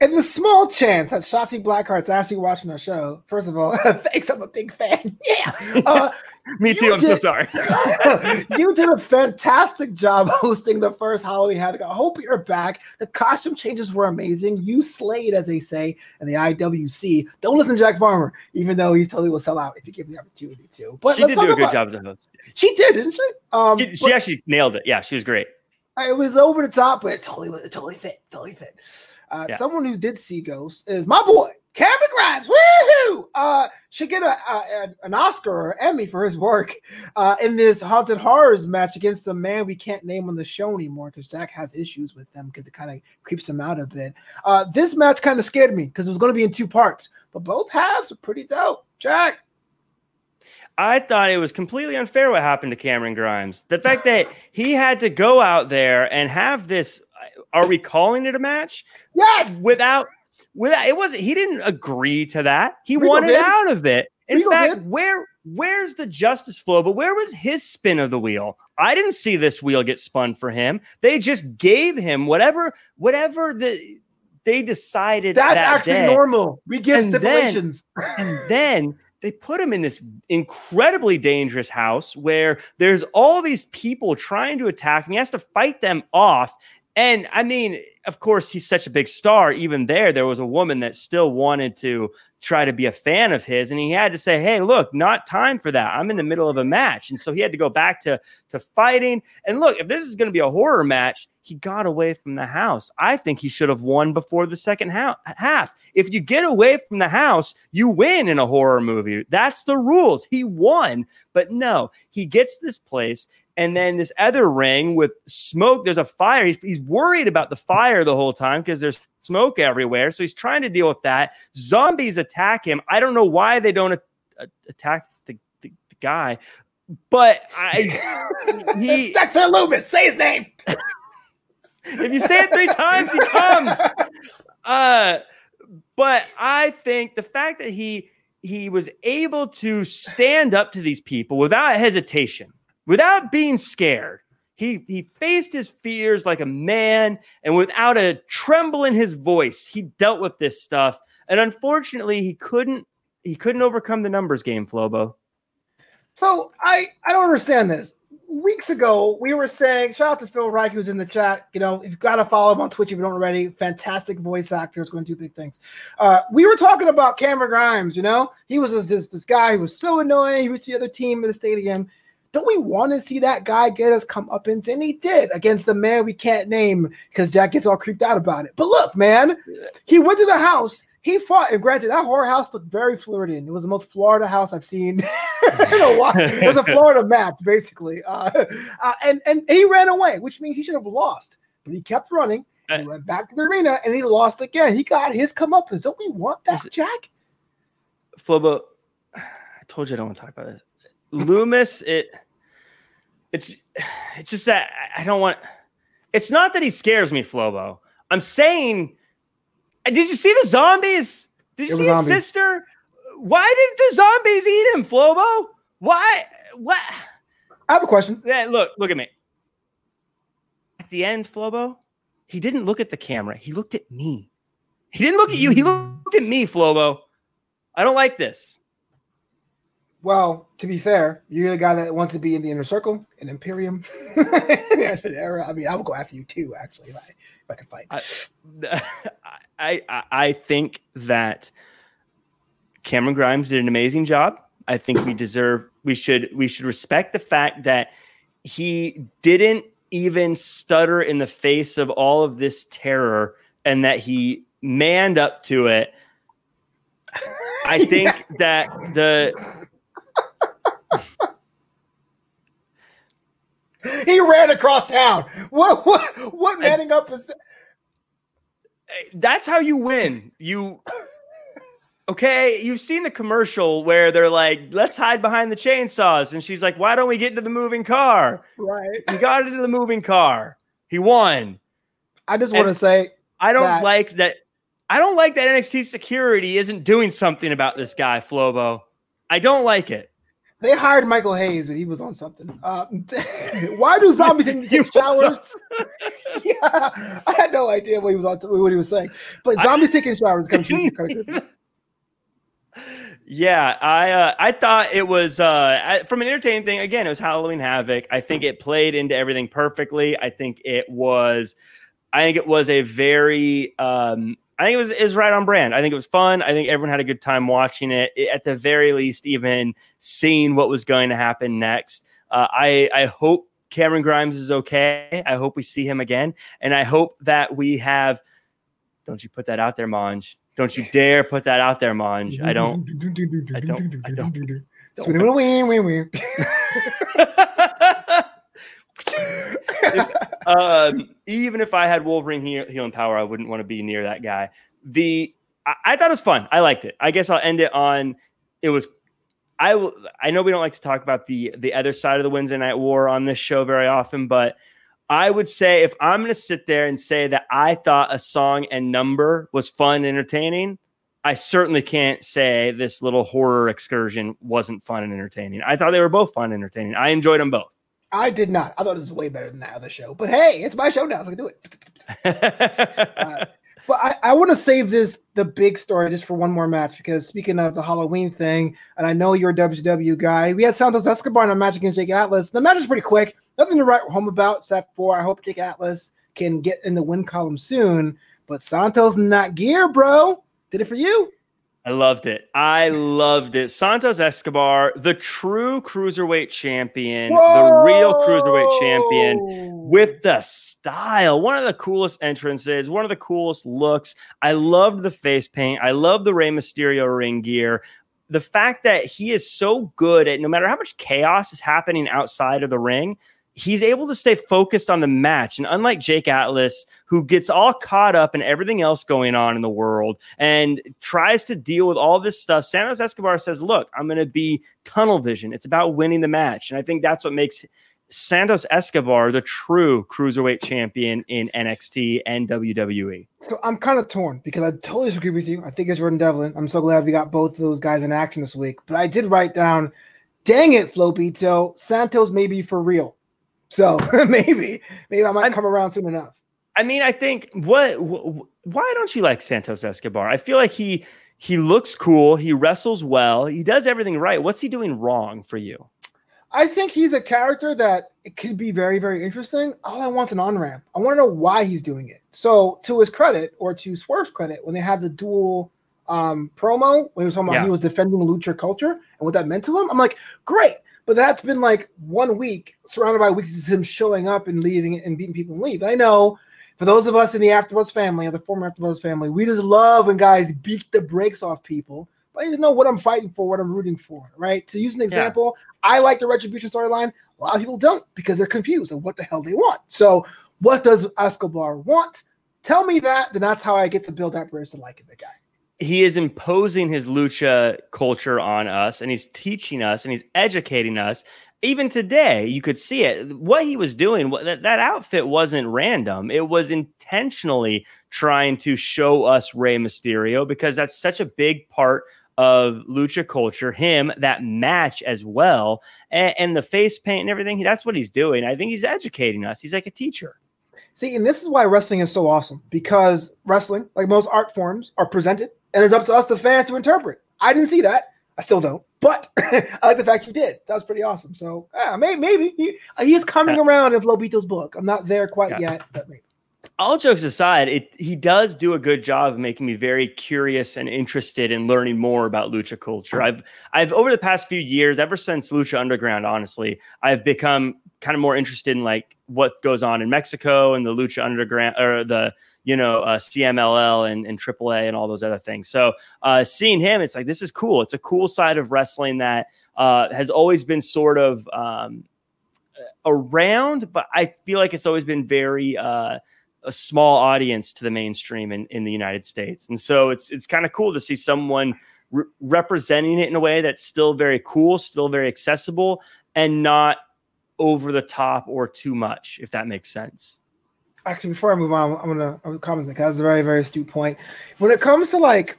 A: And the small chance that Shotzi Blackheart's actually watching our show, first of all, thanks, I'm a big fan. Yeah. Uh,
B: Me too, I'm did, so sorry.
A: you did a fantastic job hosting the first Halloween Havoc. I hope you're back. The costume changes were amazing. You slayed, as they say, in the IWC. Don't listen to Jack Farmer, even though he's totally will sell out if you give him the opportunity to.
B: But she did do a good job as a host.
A: She did, didn't she?
B: Um, she, she actually nailed it. Yeah, she was great.
A: It was over the top, but it totally, it totally fit. Totally fit. Uh, yeah. Someone who did see ghosts is my boy Cameron Grimes. Woohoo! Uh, should get a, a, an Oscar or Emmy for his work uh, in this haunted horrors match against a man we can't name on the show anymore because Jack has issues with them because it kind of creeps him out a bit. Uh, this match kind of scared me because it was going to be in two parts, but both halves are pretty dope. Jack.
B: I thought it was completely unfair what happened to Cameron Grimes. The fact that he had to go out there and have this are we calling it a match?
A: Yes.
B: Without without it wasn't he didn't agree to that. He Rico wanted did. out of it. In Rico fact, did. where where's the justice flow? But where was his spin of the wheel? I didn't see this wheel get spun for him. They just gave him whatever whatever the they decided
A: that's
B: that
A: actually
B: day.
A: normal. We give and stipulations.
B: Then, and then they put him in this incredibly dangerous house where there's all these people trying to attack him. He has to fight them off. And I mean, of course, he's such a big star. Even there, there was a woman that still wanted to try to be a fan of his, and he had to say, "Hey, look, not time for that. I'm in the middle of a match." And so he had to go back to to fighting. And look, if this is going to be a horror match, he got away from the house. I think he should have won before the second half. If you get away from the house, you win in a horror movie. That's the rules. He won, but no, he gets this place and then this other ring with smoke. There's a fire. He's, he's worried about the fire the whole time because there's smoke everywhere. So he's trying to deal with that. Zombies attack him. I don't know why they don't a- attack the, the, the, guy, but I
A: he Dexter Lumis. Say his name.
B: if you say it three times, he comes. Uh, but I think the fact that he he was able to stand up to these people without hesitation without being scared. He, he faced his fears like a man and without a tremble in his voice, he dealt with this stuff. And unfortunately, he couldn't he couldn't overcome the numbers game, Flobo.
A: So I I don't understand this. Weeks ago, we were saying, shout out to Phil Reich, who's in the chat. You know, if you've got to follow him on Twitch if you don't already. Fantastic voice actor, is going to do big things. Uh, we were talking about Cameron Grimes. You know, he was this this, this guy who was so annoying. He was the other team in the stadium. Don't we want to see that guy get us come up and he did against the man we can't name because Jack gets all creeped out about it. But look, man, he went to the house. He fought, and granted, that horror house looked very Floridian. It was the most Florida house I've seen in a while. It was a Florida map, basically. Uh, uh, and and he ran away, which means he should have lost. But he kept running. He went back to the arena and he lost again. He got his comeuppance. Don't we want that, Jack?
B: Flobo, I told you I don't want to talk about this. Lumis, it it's it's just that I don't want. It's not that he scares me, Flobo. I'm saying, Uh, did you see the zombies? Did you see his zombies. sister? Why did the zombies eat him, Flobo? Why? What?
A: I have a question.
B: Yeah, look, look at me. At the end, Flobo, he didn't look at the camera. He looked at me. He didn't look at you. He looked at me, Flobo. I don't like this.
A: Well, to be fair, you're the guy that wants to be in the inner circle in Imperium. I mean, I would go after you too, actually, if I, if I could fight.
B: I, I, I think that Cameron Grimes did an amazing job. I think we deserve, we should, we should respect the fact that he didn't even stutter in the face of all of this terror and that he manned up to it. I think yeah. that the
A: he ran across town. What what what manning up is that?
B: That's how you win. You okay, you've seen the commercial where they're like, let's hide behind the chainsaws. And she's like, why don't we get into the moving car?
A: Right.
B: He got into the moving car. He won.
A: I just want to say
B: I don't that- like that. I don't like that NXT security isn't doing something about this guy, Flobo. I don't like it.
A: They hired Michael Hayes, but he was on something. Uh, why do zombies take showers? yeah, I had no idea what he was on, what he was saying. But zombies taking showers of
B: Yeah, I uh, I thought it was uh, from an entertaining thing. Again, it was Halloween Havoc. I think it played into everything perfectly. I think it was, I think it was a very um, I think it was is right on brand. I think it was fun. I think everyone had a good time watching it. At the very least, even seeing what was going to happen next. Uh, I I hope Cameron Grimes is okay. I hope we see him again, and I hope that we have. Don't you put that out there, Monge? Don't you dare put that out there, Monge. I don't. I don't. I don't. don't. um, even if I had Wolverine healing power, I wouldn't want to be near that guy. The I, I, thought it was fun. I liked it. I guess I'll end it on. It was. I will. I know we don't like to talk about the the other side of the Wednesday Night War on this show very often, but I would say if I'm going to sit there and say that I thought a song and number was fun, and entertaining. I certainly can't say this little horror excursion wasn't fun and entertaining. I thought they were both fun and entertaining. I enjoyed them both.
A: I did not. I thought it was way better than that other show. But hey, it's my show now, so I can do it. uh, but I, I want to save this the big story just for one more match because speaking of the Halloween thing, and I know you're a WCW guy, we had Santos Escobar in a match against Jake Atlas. The match is pretty quick, nothing to write home about except for I hope Jake Atlas can get in the win column soon. But Santos in that gear, bro, did it for you.
B: I loved it. I loved it. Santos Escobar, the true cruiserweight champion, Whoa! the real cruiserweight champion with the style. One of the coolest entrances, one of the coolest looks. I loved the face paint. I love the Rey Mysterio ring gear. The fact that he is so good at no matter how much chaos is happening outside of the ring, he's able to stay focused on the match. And unlike Jake Atlas, who gets all caught up in everything else going on in the world and tries to deal with all this stuff, Santos Escobar says, Look, I'm going to be tunnel vision. It's about winning the match. And I think that's what makes Santos Escobar the true cruiserweight champion in NXT and WWE.
A: So I'm kind of torn because I totally agree with you. I think it's Jordan Devlin. I'm so glad we got both of those guys in action this week. But I did write down, dang it, Flopito, Santos may be for real. So maybe, maybe I might I'm, come around soon enough.
B: I mean, I think what, why don't you like Santos Escobar? I feel like he he looks cool. He wrestles well. He does everything right. What's he doing wrong for you?
A: I think he's a character that it could be very, very interesting. All I want is an on ramp. I want to know why he's doing it. So, to his credit, or to Swerve's credit, when they had the dual um, promo, when he was talking about yeah. he was defending lucha culture and what that meant to him, I'm like, great. But that's been like one week surrounded by weeks of him showing up and leaving and beating people and leave. I know for those of us in the AfterBuzz family or the former AfterBuzz family, we just love when guys beat the brakes off people. But I need to know what I'm fighting for, what I'm rooting for, right? To use an example, yeah. I like the Retribution storyline. A lot of people don't because they're confused of what the hell they want. So, what does Escobar want? Tell me that, then that's how I get to build that bridge to liking the guy
B: he is imposing his lucha culture on us and he's teaching us and he's educating us. Even today you could see it. What he was doing that, that outfit wasn't random. It was intentionally trying to show us Rey Mysterio because that's such a big part of lucha culture him that match as well and, and the face paint and everything. That's what he's doing. I think he's educating us. He's like a teacher.
A: See, and this is why wrestling is so awesome because wrestling, like most art forms, are presented and it's up to us, the fans, to interpret. I didn't see that. I still don't, but I like the fact you did. That was pretty awesome. So, yeah, maybe, maybe he, he's coming yeah. around in Lobito's book. I'm not there quite yeah. yet, but maybe
B: all jokes aside, it he does do a good job of making me very curious and interested in learning more about lucha culture. I've I've over the past few years, ever since Lucha Underground, honestly, I've become kind of more interested in like what goes on in Mexico and the Lucha Underground or the you know uh, CMLL and, and AAA and all those other things. So uh, seeing him, it's like this is cool. It's a cool side of wrestling that uh, has always been sort of um, around, but I feel like it's always been very uh, a small audience to the mainstream in, in the United States. And so it's it's kind of cool to see someone re- representing it in a way that's still very cool, still very accessible, and not over the top or too much, if that makes sense.
A: Actually, before I move on, I'm gonna, I'm gonna comment that that's a very, very astute point. When it comes to like,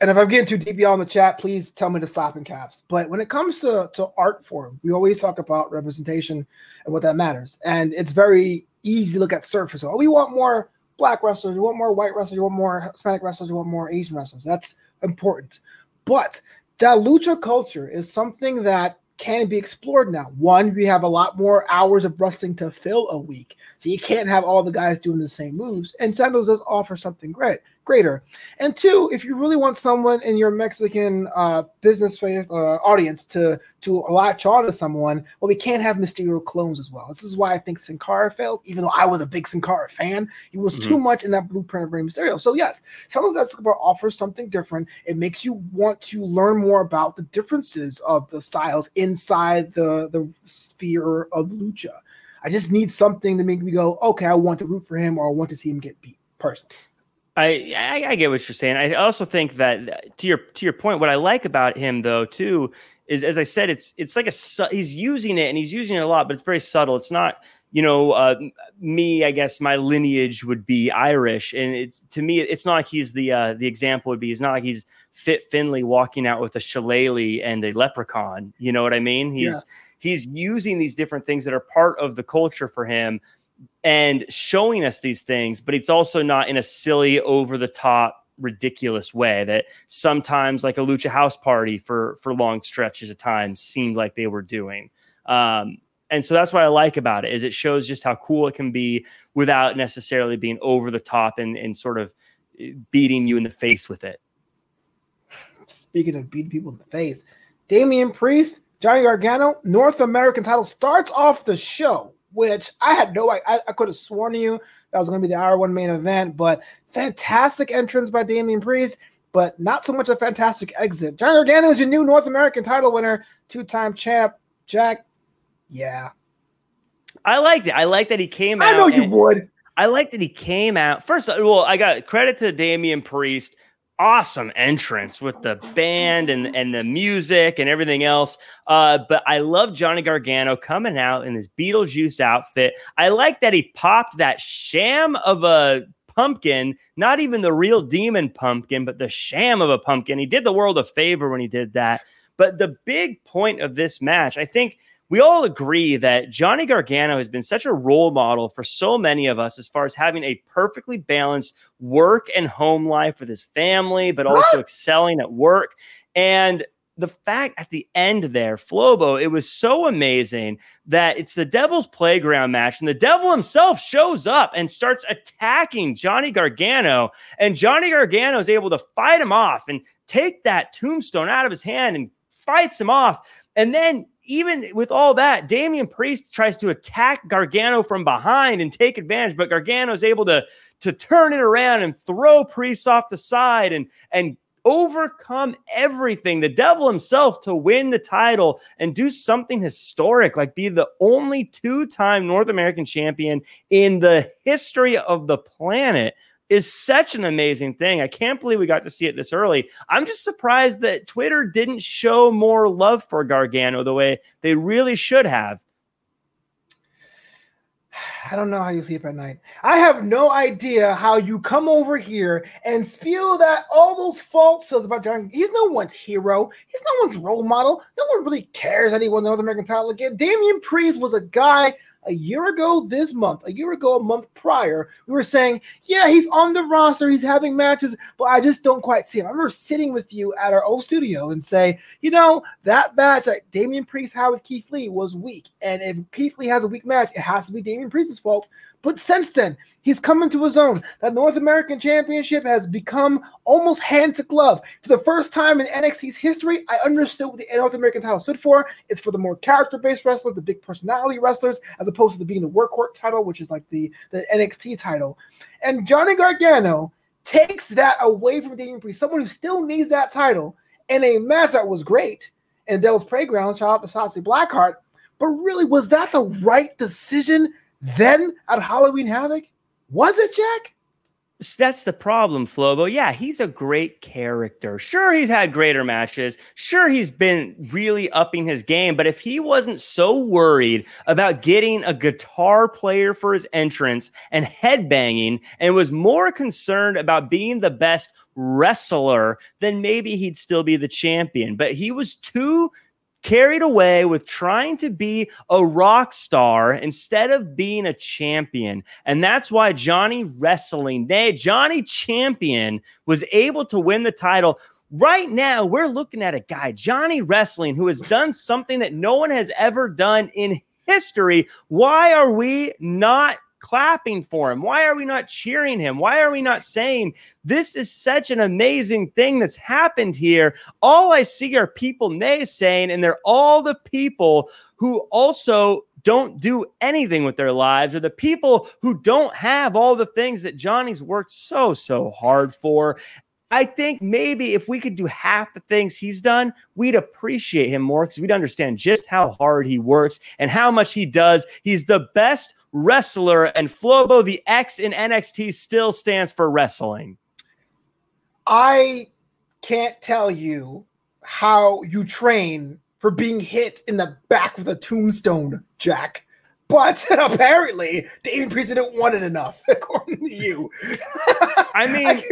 A: and if I'm getting too deep y'all in the chat, please tell me to stop in caps. But when it comes to, to art form, we always talk about representation and what that matters. And it's very easy to look at surface. Oh, we want more black wrestlers, we want more white wrestlers, we want more Hispanic wrestlers, we want more Asian wrestlers. That's important. But that lucha culture is something that can be explored now. One, we have a lot more hours of wrestling to fill a week. So you can't have all the guys doing the same moves. And Santos does offer something great greater. And two, if you really want someone in your Mexican uh, business uh, audience to to latch on to someone, well, we can't have Mysterio clones as well. This is why I think Sin Cara failed, even though I was a big Sin Cara fan. He was mm-hmm. too much in that blueprint of Rey Mysterio. So yes, Santos Escobar offers something different. It makes you want to learn more about the differences of the styles inside the the sphere of lucha. I just need something to make me go, okay, I want to root for him or I want to see him get beat personally.
B: I, I, I get what you're saying. I also think that to your to your point, what I like about him though too is, as I said, it's it's like a he's using it and he's using it a lot, but it's very subtle. It's not you know uh, me. I guess my lineage would be Irish, and it's to me, it's not like he's the uh, the example would be. It's not like he's Fit Finlay walking out with a shillelagh and a leprechaun. You know what I mean? He's yeah. he's using these different things that are part of the culture for him and showing us these things, but it's also not in a silly, over the top, ridiculous way that sometimes, like a lucha house party for for long stretches of time, seemed like they were doing. Um, and so that's what I like about it is it shows just how cool it can be without necessarily being over the top and, and sort of eh, beating you in the face with it.
A: Speaking of beating people in the face, Damian Priest, Johnny Gargano, North American title starts off the show which I had no I, I could have sworn to you that was going to be the hour one main event, but fantastic entrance by Damian Priest, but not so much a fantastic exit. Johnny Gargano is your new North American title winner, two time champ. Jack, yeah.
B: I liked it. I like that he came out.
A: I know you would.
B: I like that he came out. First, well, I got credit to Damian Priest awesome entrance with the band and, and the music and everything else. Uh, but I love Johnny Gargano coming out in his Beetlejuice outfit. I like that he popped that sham of a pumpkin, not even the real demon pumpkin, but the sham of a pumpkin. He did the world a favor when he did that. But the big point of this match, I think we all agree that Johnny Gargano has been such a role model for so many of us as far as having a perfectly balanced work and home life with his family, but also excelling at work. And the fact at the end there, Flobo, it was so amazing that it's the Devil's Playground match, and the Devil himself shows up and starts attacking Johnny Gargano, and Johnny Gargano is able to fight him off and take that tombstone out of his hand and fights him off. And then even with all that, Damian Priest tries to attack Gargano from behind and take advantage, but Gargano is able to to turn it around and throw Priest off the side and and overcome everything. The devil himself to win the title and do something historic, like be the only two-time North American champion in the history of the planet is such an amazing thing. I can't believe we got to see it this early. I'm just surprised that Twitter didn't show more love for Gargano the way they really should have.
A: I don't know how you sleep at night. I have no idea how you come over here and spew that all those falsehoods about John. He's no one's hero. He's no one's role model. No one really cares that he the North American title again. Damian Priest was a guy a year ago this month, a year ago, a month prior, we were saying, yeah, he's on the roster, he's having matches, but I just don't quite see him. I remember sitting with you at our old studio and say, you know, that match that Damian Priest had with Keith Lee was weak. And if Keith Lee has a weak match, it has to be Damian Priest's fault. But since then, he's come into his own. That North American Championship has become almost hand to glove. For the first time in NXT's history, I understood what the North American title stood for. It's for the more character based wrestlers, the big personality wrestlers, as opposed to being the workhorse title, which is like the, the NXT title. And Johnny Gargano takes that away from Damian Priest, someone who still needs that title, in a match that was great. And Devil's Playground, shout out to Shotzi Blackheart. But really, was that the right decision then at Halloween Havoc? Was it, Jack?
B: That's the problem, Flobo. Yeah, he's a great character. Sure, he's had greater matches. Sure, he's been really upping his game. But if he wasn't so worried about getting a guitar player for his entrance and headbanging and was more concerned about being the best wrestler, then maybe he'd still be the champion. But he was too carried away with trying to be a rock star instead of being a champion. And that's why Johnny Wrestling, nay, Johnny Champion, was able to win the title. Right now, we're looking at a guy, Johnny Wrestling, who has done something that no one has ever done in history. Why are we not clapping for him? Why are we not cheering him? Why are we not saying this is such an amazing thing that's happened here? All I see are people naysaying, and they're all the people who also don't do anything with their lives, or the people who don't have all the things that Johnny's worked so, so hard for. I think maybe if we could do half the things he's done, we'd appreciate him more because we'd understand just how hard he works and how much he does. He's the best wrestler, and Flobo, the X in NXT, still stands for wrestling.
A: I can't tell you how you train for being hit in the back with a tombstone, Jack. But apparently, Damian Priest didn't want it enough, according to you.
B: I mean,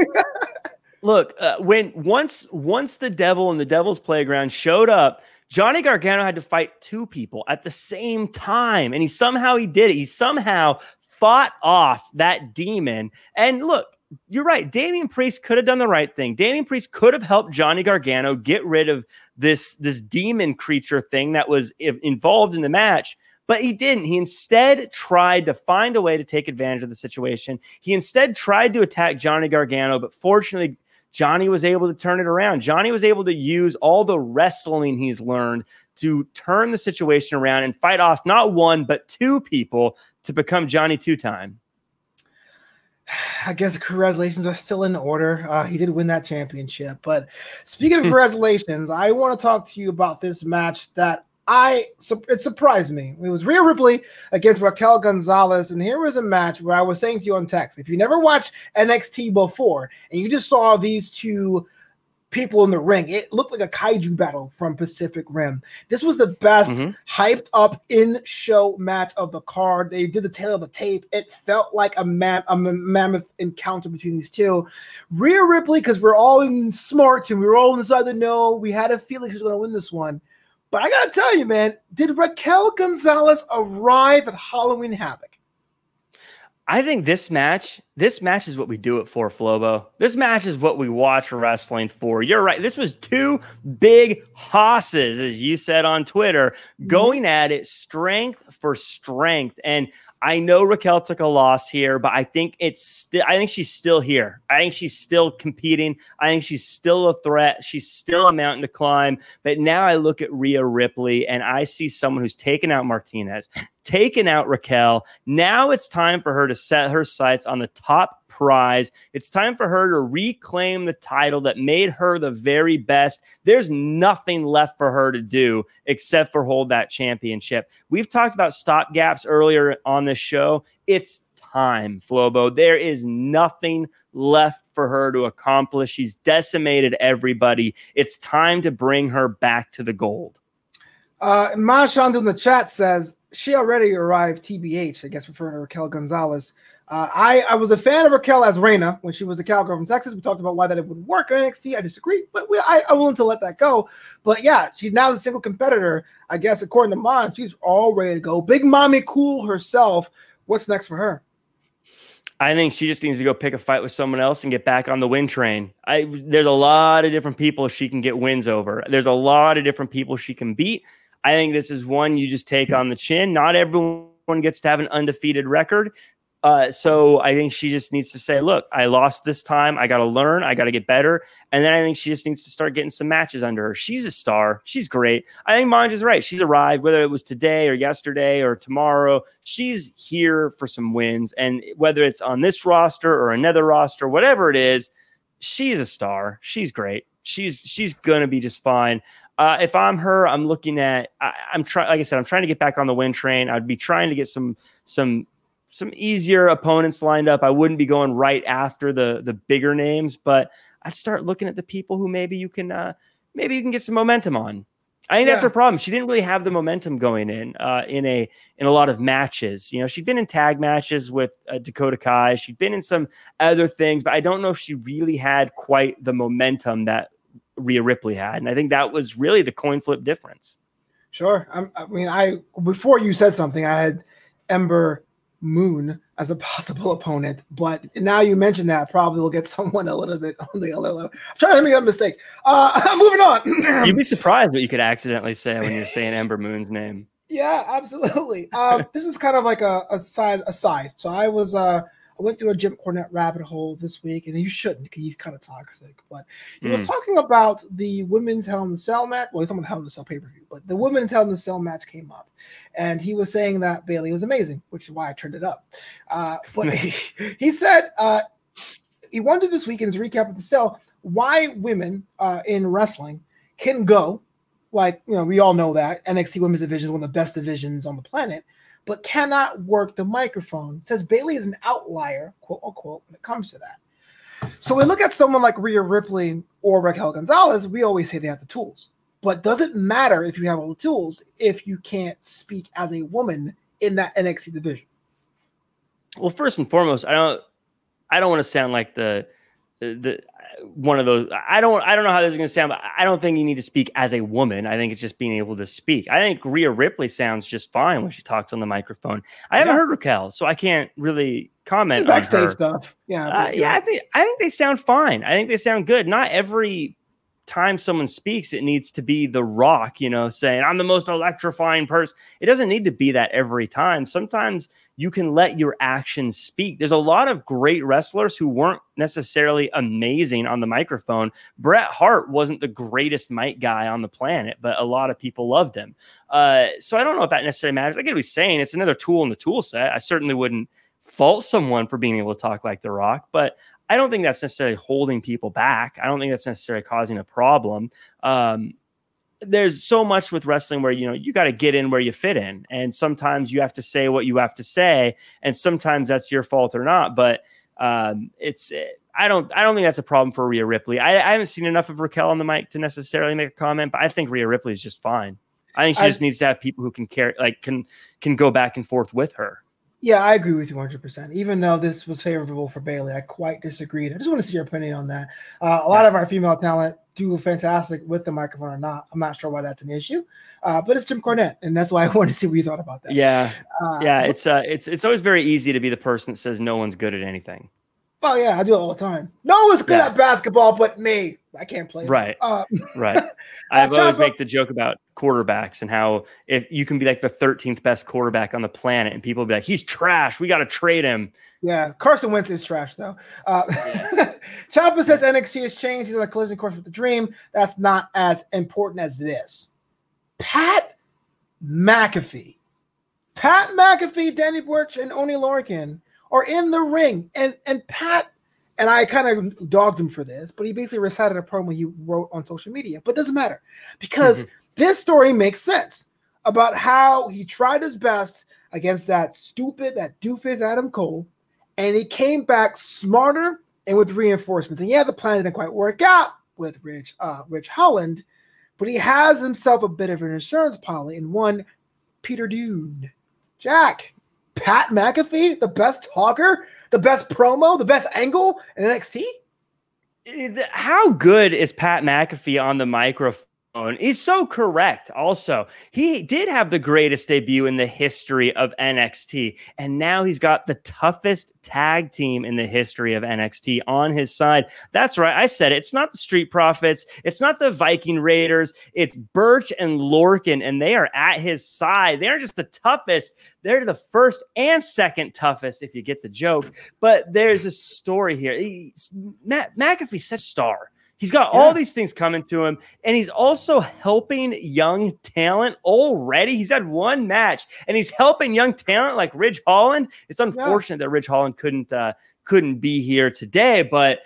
B: look, uh, when once once the devil and the devil's playground showed up, Johnny Gargano had to fight two people at the same time, and he somehow he did it. He somehow fought off that demon. And look, you're right. Damian Priest could have done the right thing. Damian Priest could have helped Johnny Gargano get rid of this this demon creature thing that was involved in the match. But he didn't. He instead tried to find a way to take advantage of the situation. He instead tried to attack Johnny Gargano, but fortunately, Johnny was able to turn it around. Johnny was able to use all the wrestling he's learned to turn the situation around and fight off not one, but two people to become Johnny two time.
A: I guess congratulations are still in order. Uh, he did win that championship. But speaking of congratulations, I want to talk to you about this match that I it surprised me. It was Rhea Ripley against Raquel Gonzalez, and here was a match where I was saying to you on text: if you never watched NXT before and you just saw these two people in the ring, it looked like a kaiju battle from Pacific Rim. This was the best mm-hmm. hyped up in show match of the card. They did the tale of the tape. It felt like a, ma- a mammoth encounter between these two. Rhea Ripley, because we're all in smart and we were all inside the side of the know, we had a feeling she was going to win this one but I gotta tell you, man, did Raquel Gonzalez arrive at Halloween Havoc?
B: I think this match, this match is what we do it for, Flobo. This match is what we watch wrestling for. You're right. This was two big hosses, as you said on Twitter, going at it strength for strength. And I know Raquel took a loss here, but I think it's still I think she's still here. I think she's still competing. I think she's still a threat. She's still a mountain to climb. But now I look at Rhea Ripley and I see someone who's taken out Martinez, taken out Raquel. Now it's time for her to set her sights on the top prize. It's time for her to reclaim the title that made her the very best. There's nothing left for her to do except for hold that championship. We've talked about stop gaps earlier on this show. It's time, Flobo. There is nothing left for her to accomplish. She's decimated everybody. It's time to bring her back to the gold.
A: Uh, Mashan in the chat says she already arrived TBH, I guess referring to Raquel Gonzalez. Uh, I, I was a fan of Raquel as Reina when she was a cowgirl from Texas. We talked about why that it would work on NXT. I disagree, but we, I, I'm willing to let that go. But yeah, she's now a single competitor. I guess according to Mom, she's all ready to go. Big Mommy Cool herself. What's next for her?
B: I think she just needs to go pick a fight with someone else and get back on the win train. I there's a lot of different people she can get wins over. There's a lot of different people she can beat. I think this is one you just take on the chin. Not everyone gets to have an undefeated record. Uh, so I think she just needs to say, look, I lost this time. I got to learn. I got to get better. And then I think she just needs to start getting some matches under her. She's a star. She's great. I think Manj is right. She's arrived, whether it was today or yesterday or tomorrow. She's here for some wins. And whether it's on this roster or another roster, whatever it is, she's a star. She's great. She's she's gonna be just fine. Uh, if I'm her, I'm looking at. I, am trying. Like I said, I'm trying to get back on the win train. I'd be trying to get some some some easier opponents lined up. I wouldn't be going right after the the bigger names, but I'd start looking at the people who maybe you can uh, maybe you can get some momentum on. I think yeah. that's her problem. She didn't really have the momentum going in uh, in a in a lot of matches. You know, she'd been in tag matches with uh, Dakota Kai. She'd been in some other things, but I don't know if she really had quite the momentum that Rhea Ripley had. And I think that was really the coin flip difference.
A: Sure. I'm, I mean, I before you said something, I had Ember Moon as a possible opponent. But now you mentioned that, probably will get someone a little bit on the other level. I'm trying to make a mistake. Uh, moving on.
B: You'd be surprised what you could accidentally say when you're saying Ember Moon's name.
A: Yeah, absolutely. Um, this is kind of like a, a side aside. So I was uh, I went through a Jim Cornette rabbit hole this week, and you shouldn't because he's kind of toxic. But he mm. was hmm. talking about the women's Hell in the Cell match. Well, he's talking about Hell in the Cell pay per view, but the women's Hell in the Cell match came up, and he was saying that Bayley was amazing, which is why I turned it up. Uh, but he, he, said uh, he wanted this weekend's recap of the Cell why women uh, in wrestling can go like you know we all know that NXT Women's Division is one of the best divisions on the planet but cannot work the microphone. Says Bayley is an outlier, quote unquote, when it comes to that. So we look at someone like Rhea Ripley or Raquel Gonzalez, we always say they have the tools. But does it matter if you have all the tools if you can't speak as a woman in that NXT division?
B: Well, first and foremost, I don't I don't want to sound like the the one of those. I don't. I don't know how this is going to sound, but I don't think you need to speak as a woman. I think it's just being able to speak. I think Rhea Ripley sounds just fine when she talks on the microphone. I haven't heard Raquel, so I can't really comment backstage
A: stuff. Yeah,
B: uh, yeah. I think I think they sound fine. I think they sound good. Not every time someone speaks, it needs to be the rock, you know, saying, I'm the most electrifying person. It doesn't need to be that every time. Sometimes you can let your actions speak. There's a lot of great wrestlers who weren't necessarily amazing on the microphone. Bret Hart wasn't the greatest mic guy on the planet, but a lot of people loved him. Uh, so I don't know if that necessarily matters. I what he's saying. It's another tool in the tool set. I certainly wouldn't fault someone for being able to talk like The Rock, but I don't think that's necessarily holding people back. I don't think that's necessarily causing a problem. Um, there's so much with wrestling where you know you got to get in where you fit in, and sometimes you have to say what you have to say, and sometimes that's your fault or not. But um, it's I don't I don't think that's a problem for Rhea Ripley. I, I haven't seen enough of Raquel on the mic to necessarily make a comment, but I think Rhea Ripley is just fine. I think she I, just needs to have people who can carry like can can go back and forth with her.
A: Yeah, I agree with you 100%. Even though this was favorable for Bayley, I quite disagreed. I just want to see your opinion on that. Uh, a lot yeah. of our female talent do fantastic with the microphone or not. I'm not sure why that's an issue, uh, but it's Jim Cornette, and that's why I wanted to see what you thought about that.
B: Yeah, uh, yeah. It's uh, it's it's always very easy to be the person that says no one's good at anything.
A: Oh yeah, I do it all the time. No one's good yeah. at basketball but me. I can't play.
B: Right. Uh, right. I always make the joke about quarterbacks and how if you can be like the 13th best quarterback on the planet and people be like, he's trash. We got to trade him.
A: Yeah. Carson Wentz is trash though. Uh, yeah. Says NXT has changed. He's on a collision course with the dream. That's not as important as this. Pat McAfee. Pat McAfee, Danny Burch, and Oney Lorcan are in the ring. And and Pat and I kind of dogged him for this, but he basically recited a promo he wrote on social media. But doesn't matter because mm-hmm. this story makes sense about how he tried his best against that stupid, that doofus Adam Cole, and he came back smarter and with reinforcements. And yeah, the plan didn't quite work out with Rich uh, Ridge Holland, but he has himself a bit of an insurance policy in one Peter Dunne. Jack, Pat McAfee, the best talker the best promo, the best angle in NXT.
B: How good is Pat McAfee on the microphone? He's so correct. Also, he did have the greatest debut in the history of NXT, and now he's got the toughest tag team in the history of NXT on his side. That's right. I said it. It's not the Street Profits, it's not the Viking Raiders, it's Burch and Lorcan, and they are at his side. They are just the toughest. They're the first and second toughest, if you get the joke. But there's a story here. He's, Matt McAfee's such a star. He's got yeah. all these things coming to him, and he's also helping young talent already. He's had one match, and he's helping young talent like Ridge Holland. It's unfortunate yeah. that Ridge Holland couldn't uh, couldn't be here today, but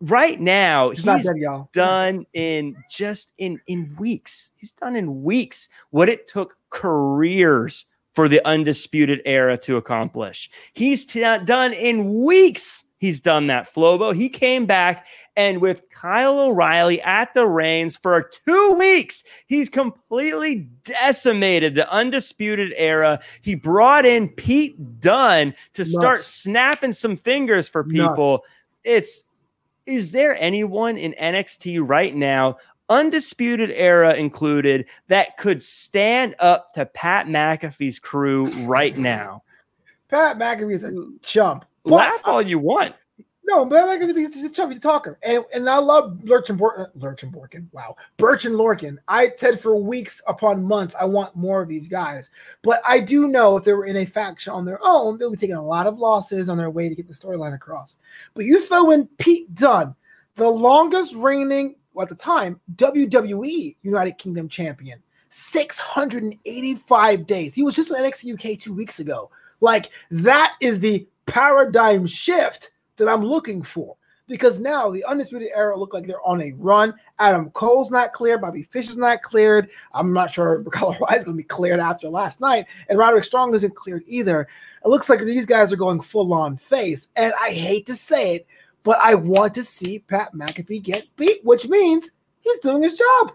B: right now he's, he's dead, done in just in in weeks. He's done in weeks what it took careers for the undisputed era to accomplish. He's t- done in weeks He's done that. Flobo, he came back and with Kyle O'Reilly at the reins for two weeks, he's completely decimated the undisputed era. He brought in Pete Dunne to Nuts. start snapping some fingers for people. Nuts. It's is there anyone in NXT right now, undisputed era included, that could stand up to Pat McAfee's crew right now?
A: Pat McAfee's a chump.
B: But Laugh all you want.
A: No, but I'm like he's a chubby talker, and and I love Lurch and Borkin. Uh, Lurch and Borkin. Wow, Burch and Lorcan. I said for weeks upon months, I want more of these guys. But I do know if they were in a faction on their own, they'll be taking a lot of losses on their way to get the storyline across. But you throw in Pete Dunne, the longest reigning well, at the time WWE United Kingdom champion, 685 days. He was just in NXT UK two weeks ago. Like that is the paradigm shift that I'm looking for. Because now the Undisputed Era look like they're on a run. Adam Cole's not cleared. Bobby Fish is not cleared. I'm not sure Ricardo is going to be cleared after last night. And Roderick Strong isn't cleared either. It looks like these guys are going full on face. And I hate to say it, but I want to see Pat McAfee get beat, which means he's doing his job.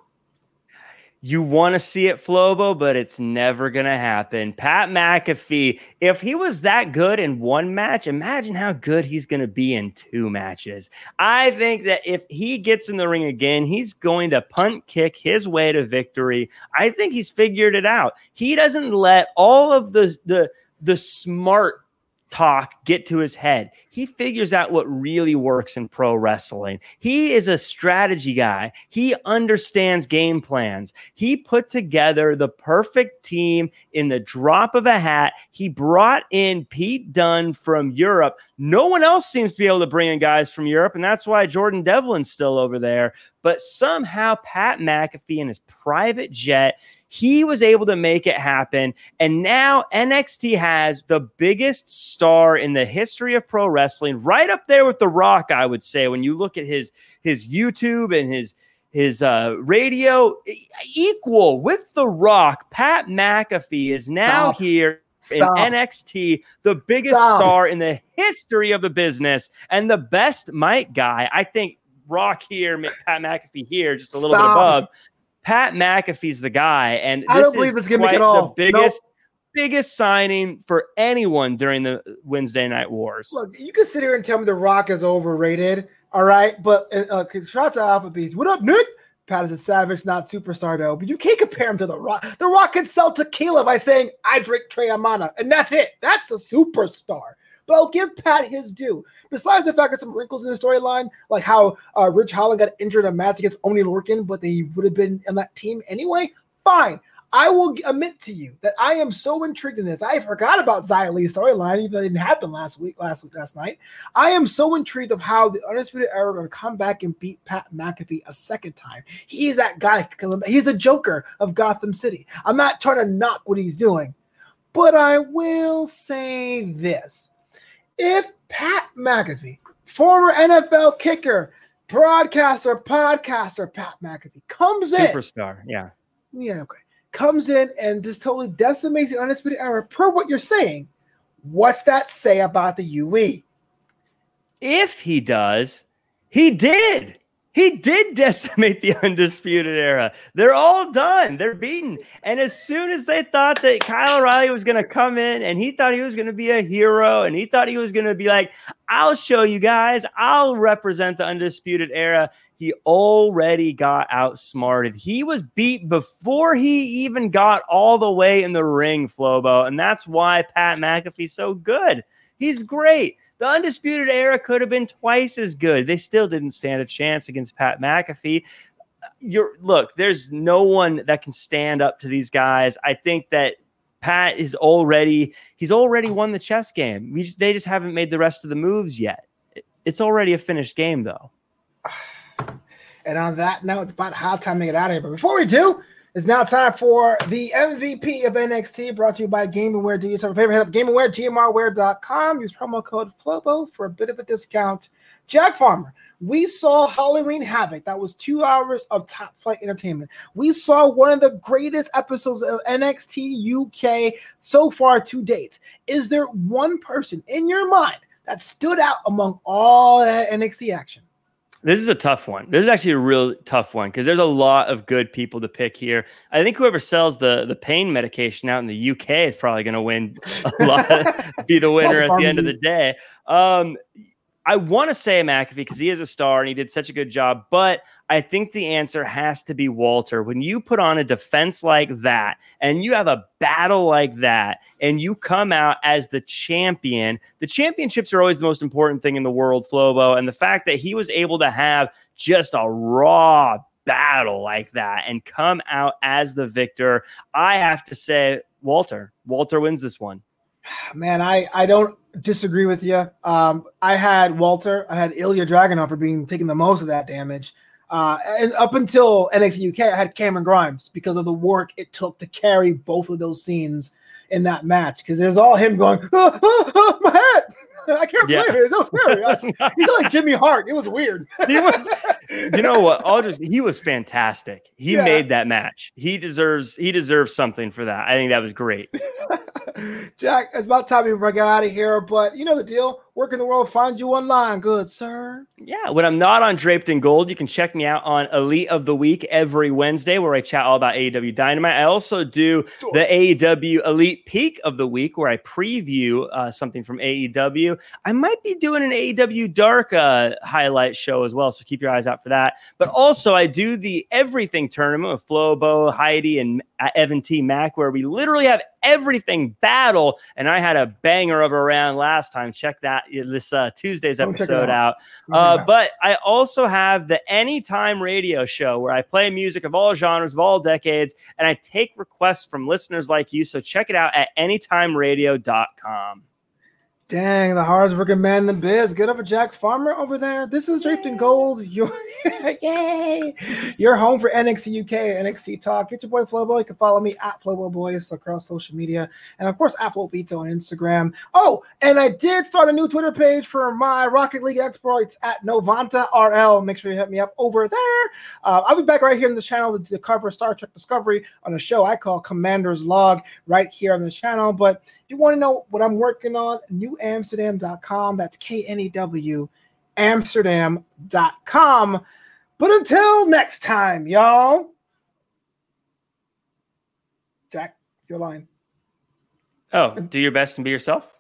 B: You want to see it, Flobo, but it's never going to happen. Pat McAfee, if he was that good in one match, imagine how good he's going to be in two matches. I think that if he gets in the ring again, he's going to punt kick his way to victory. I think he's figured it out. He doesn't let all of the the the smart talk get to his head. He figures out what really works in pro wrestling. He is a strategy guy. He understands game plans. He put together the perfect team in the drop of a hat. He brought in Pete Dunne from Europe. No one else seems to be able to bring in guys from Europe, and that's why Jordan Devlin's still over there. But somehow Pat McAfee in his private jet he was able to make it happen. And now NXT has the biggest star in the history of pro wrestling, right up there with The Rock, I would say, when you look at his his YouTube and his his uh, radio equal with The Rock. Pat McAfee is now Stop. here Stop. in NXT, the biggest Stop. star in the history of the business and the best mic guy. I think Rock here, Pat McAfee here, just a little bit above. Pat McAfee's the guy, and
A: I don't believe it's gimmick at all.
B: The biggest, nope. biggest signing for anyone during the Wednesday Night Wars.
A: Look, you can sit here and tell me The Rock is overrated, all right? But uh, uh shout out to Alpha Beast. What up, Nick? Pat is a savage, not superstar though. But you can't compare him to The Rock. The Rock can sell tequila by saying I drink Teremana, and that's it. That's a superstar. But I'll give Pat his due. Besides the fact that some wrinkles in the storyline, like how uh, Ridge Holland got injured in a match against Oney Lorcan, but they would have been in that team anyway, fine. I will admit to you that I am so intrigued in this. I forgot about Xia Li's storyline, even though it didn't happen last week, last week, last night. I am so intrigued of how the Undisputed Era are going to come back and beat Pat McAfee a second time. He's that guy. He's the Joker of Gotham City. I'm not trying to knock what he's doing, but I will say this: if Pat McAfee, former NFL kicker, broadcaster, podcaster Pat McAfee comes
B: in, superstar, yeah,
A: yeah, okay, comes in and just totally decimates the undisputed era. Per what you're saying, what's that say about the UE?
B: If he does, he did. He did decimate the undisputed era. They're all done. They're beaten. And as soon as they thought that Kyle O'Reilly was going to come in and he thought he was going to be a hero and he thought he was going to be like, I'll show you guys, I'll represent the undisputed era, he already got outsmarted. He was beat before he even got all the way in the ring, Flobo. And that's why Pat McAfee's so good. He's great. The Undisputed Era could have been twice as good. They still didn't stand a chance against Pat McAfee. You're look, there's no one that can stand up to these guys. I think that Pat is already he's already won the chess game. We just, they just haven't made the rest of the moves yet. It's already a finished game though.
A: And on that note, it's about high time to get out of here. But before we do, it's now time for the MVP of NXT brought to you by Gamingware. Do yourself a favor, head up Gamingware, GMRware.com. Use promo code FLOBO for a bit of a discount. Jack Farmer, we saw Halloween Havoc. That was two hours of top flight entertainment. We saw one of the greatest episodes of NXT UK so far to date. Is there one person in your mind that stood out among all that NXT action?
B: This is a tough one. This is actually a real tough one because there's a lot of good people to pick here. I think whoever sells the the pain medication out in the UK is probably going to win a lot, be the winner at the end of the day. Um, I want to say McAfee because he is a star and he did such a good job, but I think the answer has to be Walter. When you put on a defense like that and you have a battle like that and you come out as the champion, the championships are always the most important thing in the world, Flobo. And the fact that he was able to have just a raw battle like that and come out as the victor, I have to say, Walter. Walter wins this one.
A: Man, I, I don't disagree with you. Um, I had Walter, I had Ilja Dragunov for being taking the most of that damage. Uh, and up until NXT UK, I had Cameron Grimes because of the work it took to carry both of those scenes in that match. Because there's all him going, oh, oh, oh, my head. I can't yeah. believe it. It was scary. He's like Jimmy Hart. It was weird.
B: he was, you know what? I'll just he was fantastic. He yeah. made that match. He deserves he deserves something for that. I think that was great.
A: Jack, it's about time we get out of here, but you know the deal. Work in the world, find you online, good sir.
B: Yeah, when I'm not on Draped in Gold, you can check me out on Elite of the Week every Wednesday, where I chat all about AEW Dynamite. I also do the AEW Elite Peak of the Week, where I preview uh, something from AEW. I might be doing an AEW Dark uh, highlight show as well, so keep your eyes out for that. But also, I do the Everything tournament with Flobo, Heidi, and uh, Evan T. Mac, where we literally have everything battle. And I had a banger of a round last time. Check that this uh, Tuesday's episode out. out. Uh, but I also have the Anytime Radio Show where I play music of all genres, of all decades, and I take requests from listeners like you. So check it out at anytimeradio.com.
A: Dang, the hardest working man in the biz. Get up a Jack Farmer over there. This is Draped in Gold. Your yay. You're home for NXT UK, NXT Talk. Get your boy Flobo. You can follow me at Flobo Boys across social media. And of course, at Flobito on Instagram. Oh, and I did start a new Twitter page for my Rocket League exploits at Novanta RL. Make sure you hit me up over there. Uh, I'll be back right here on the channel to, to cover Star Trek Discovery on a show I call Commander's Log right here on the channel. But if you want to know what I'm working on, knewamsterdam.com. That's K N E W Amsterdam.com. But until next time, y'all. Jack, your line.
B: Oh, do your best and be yourself.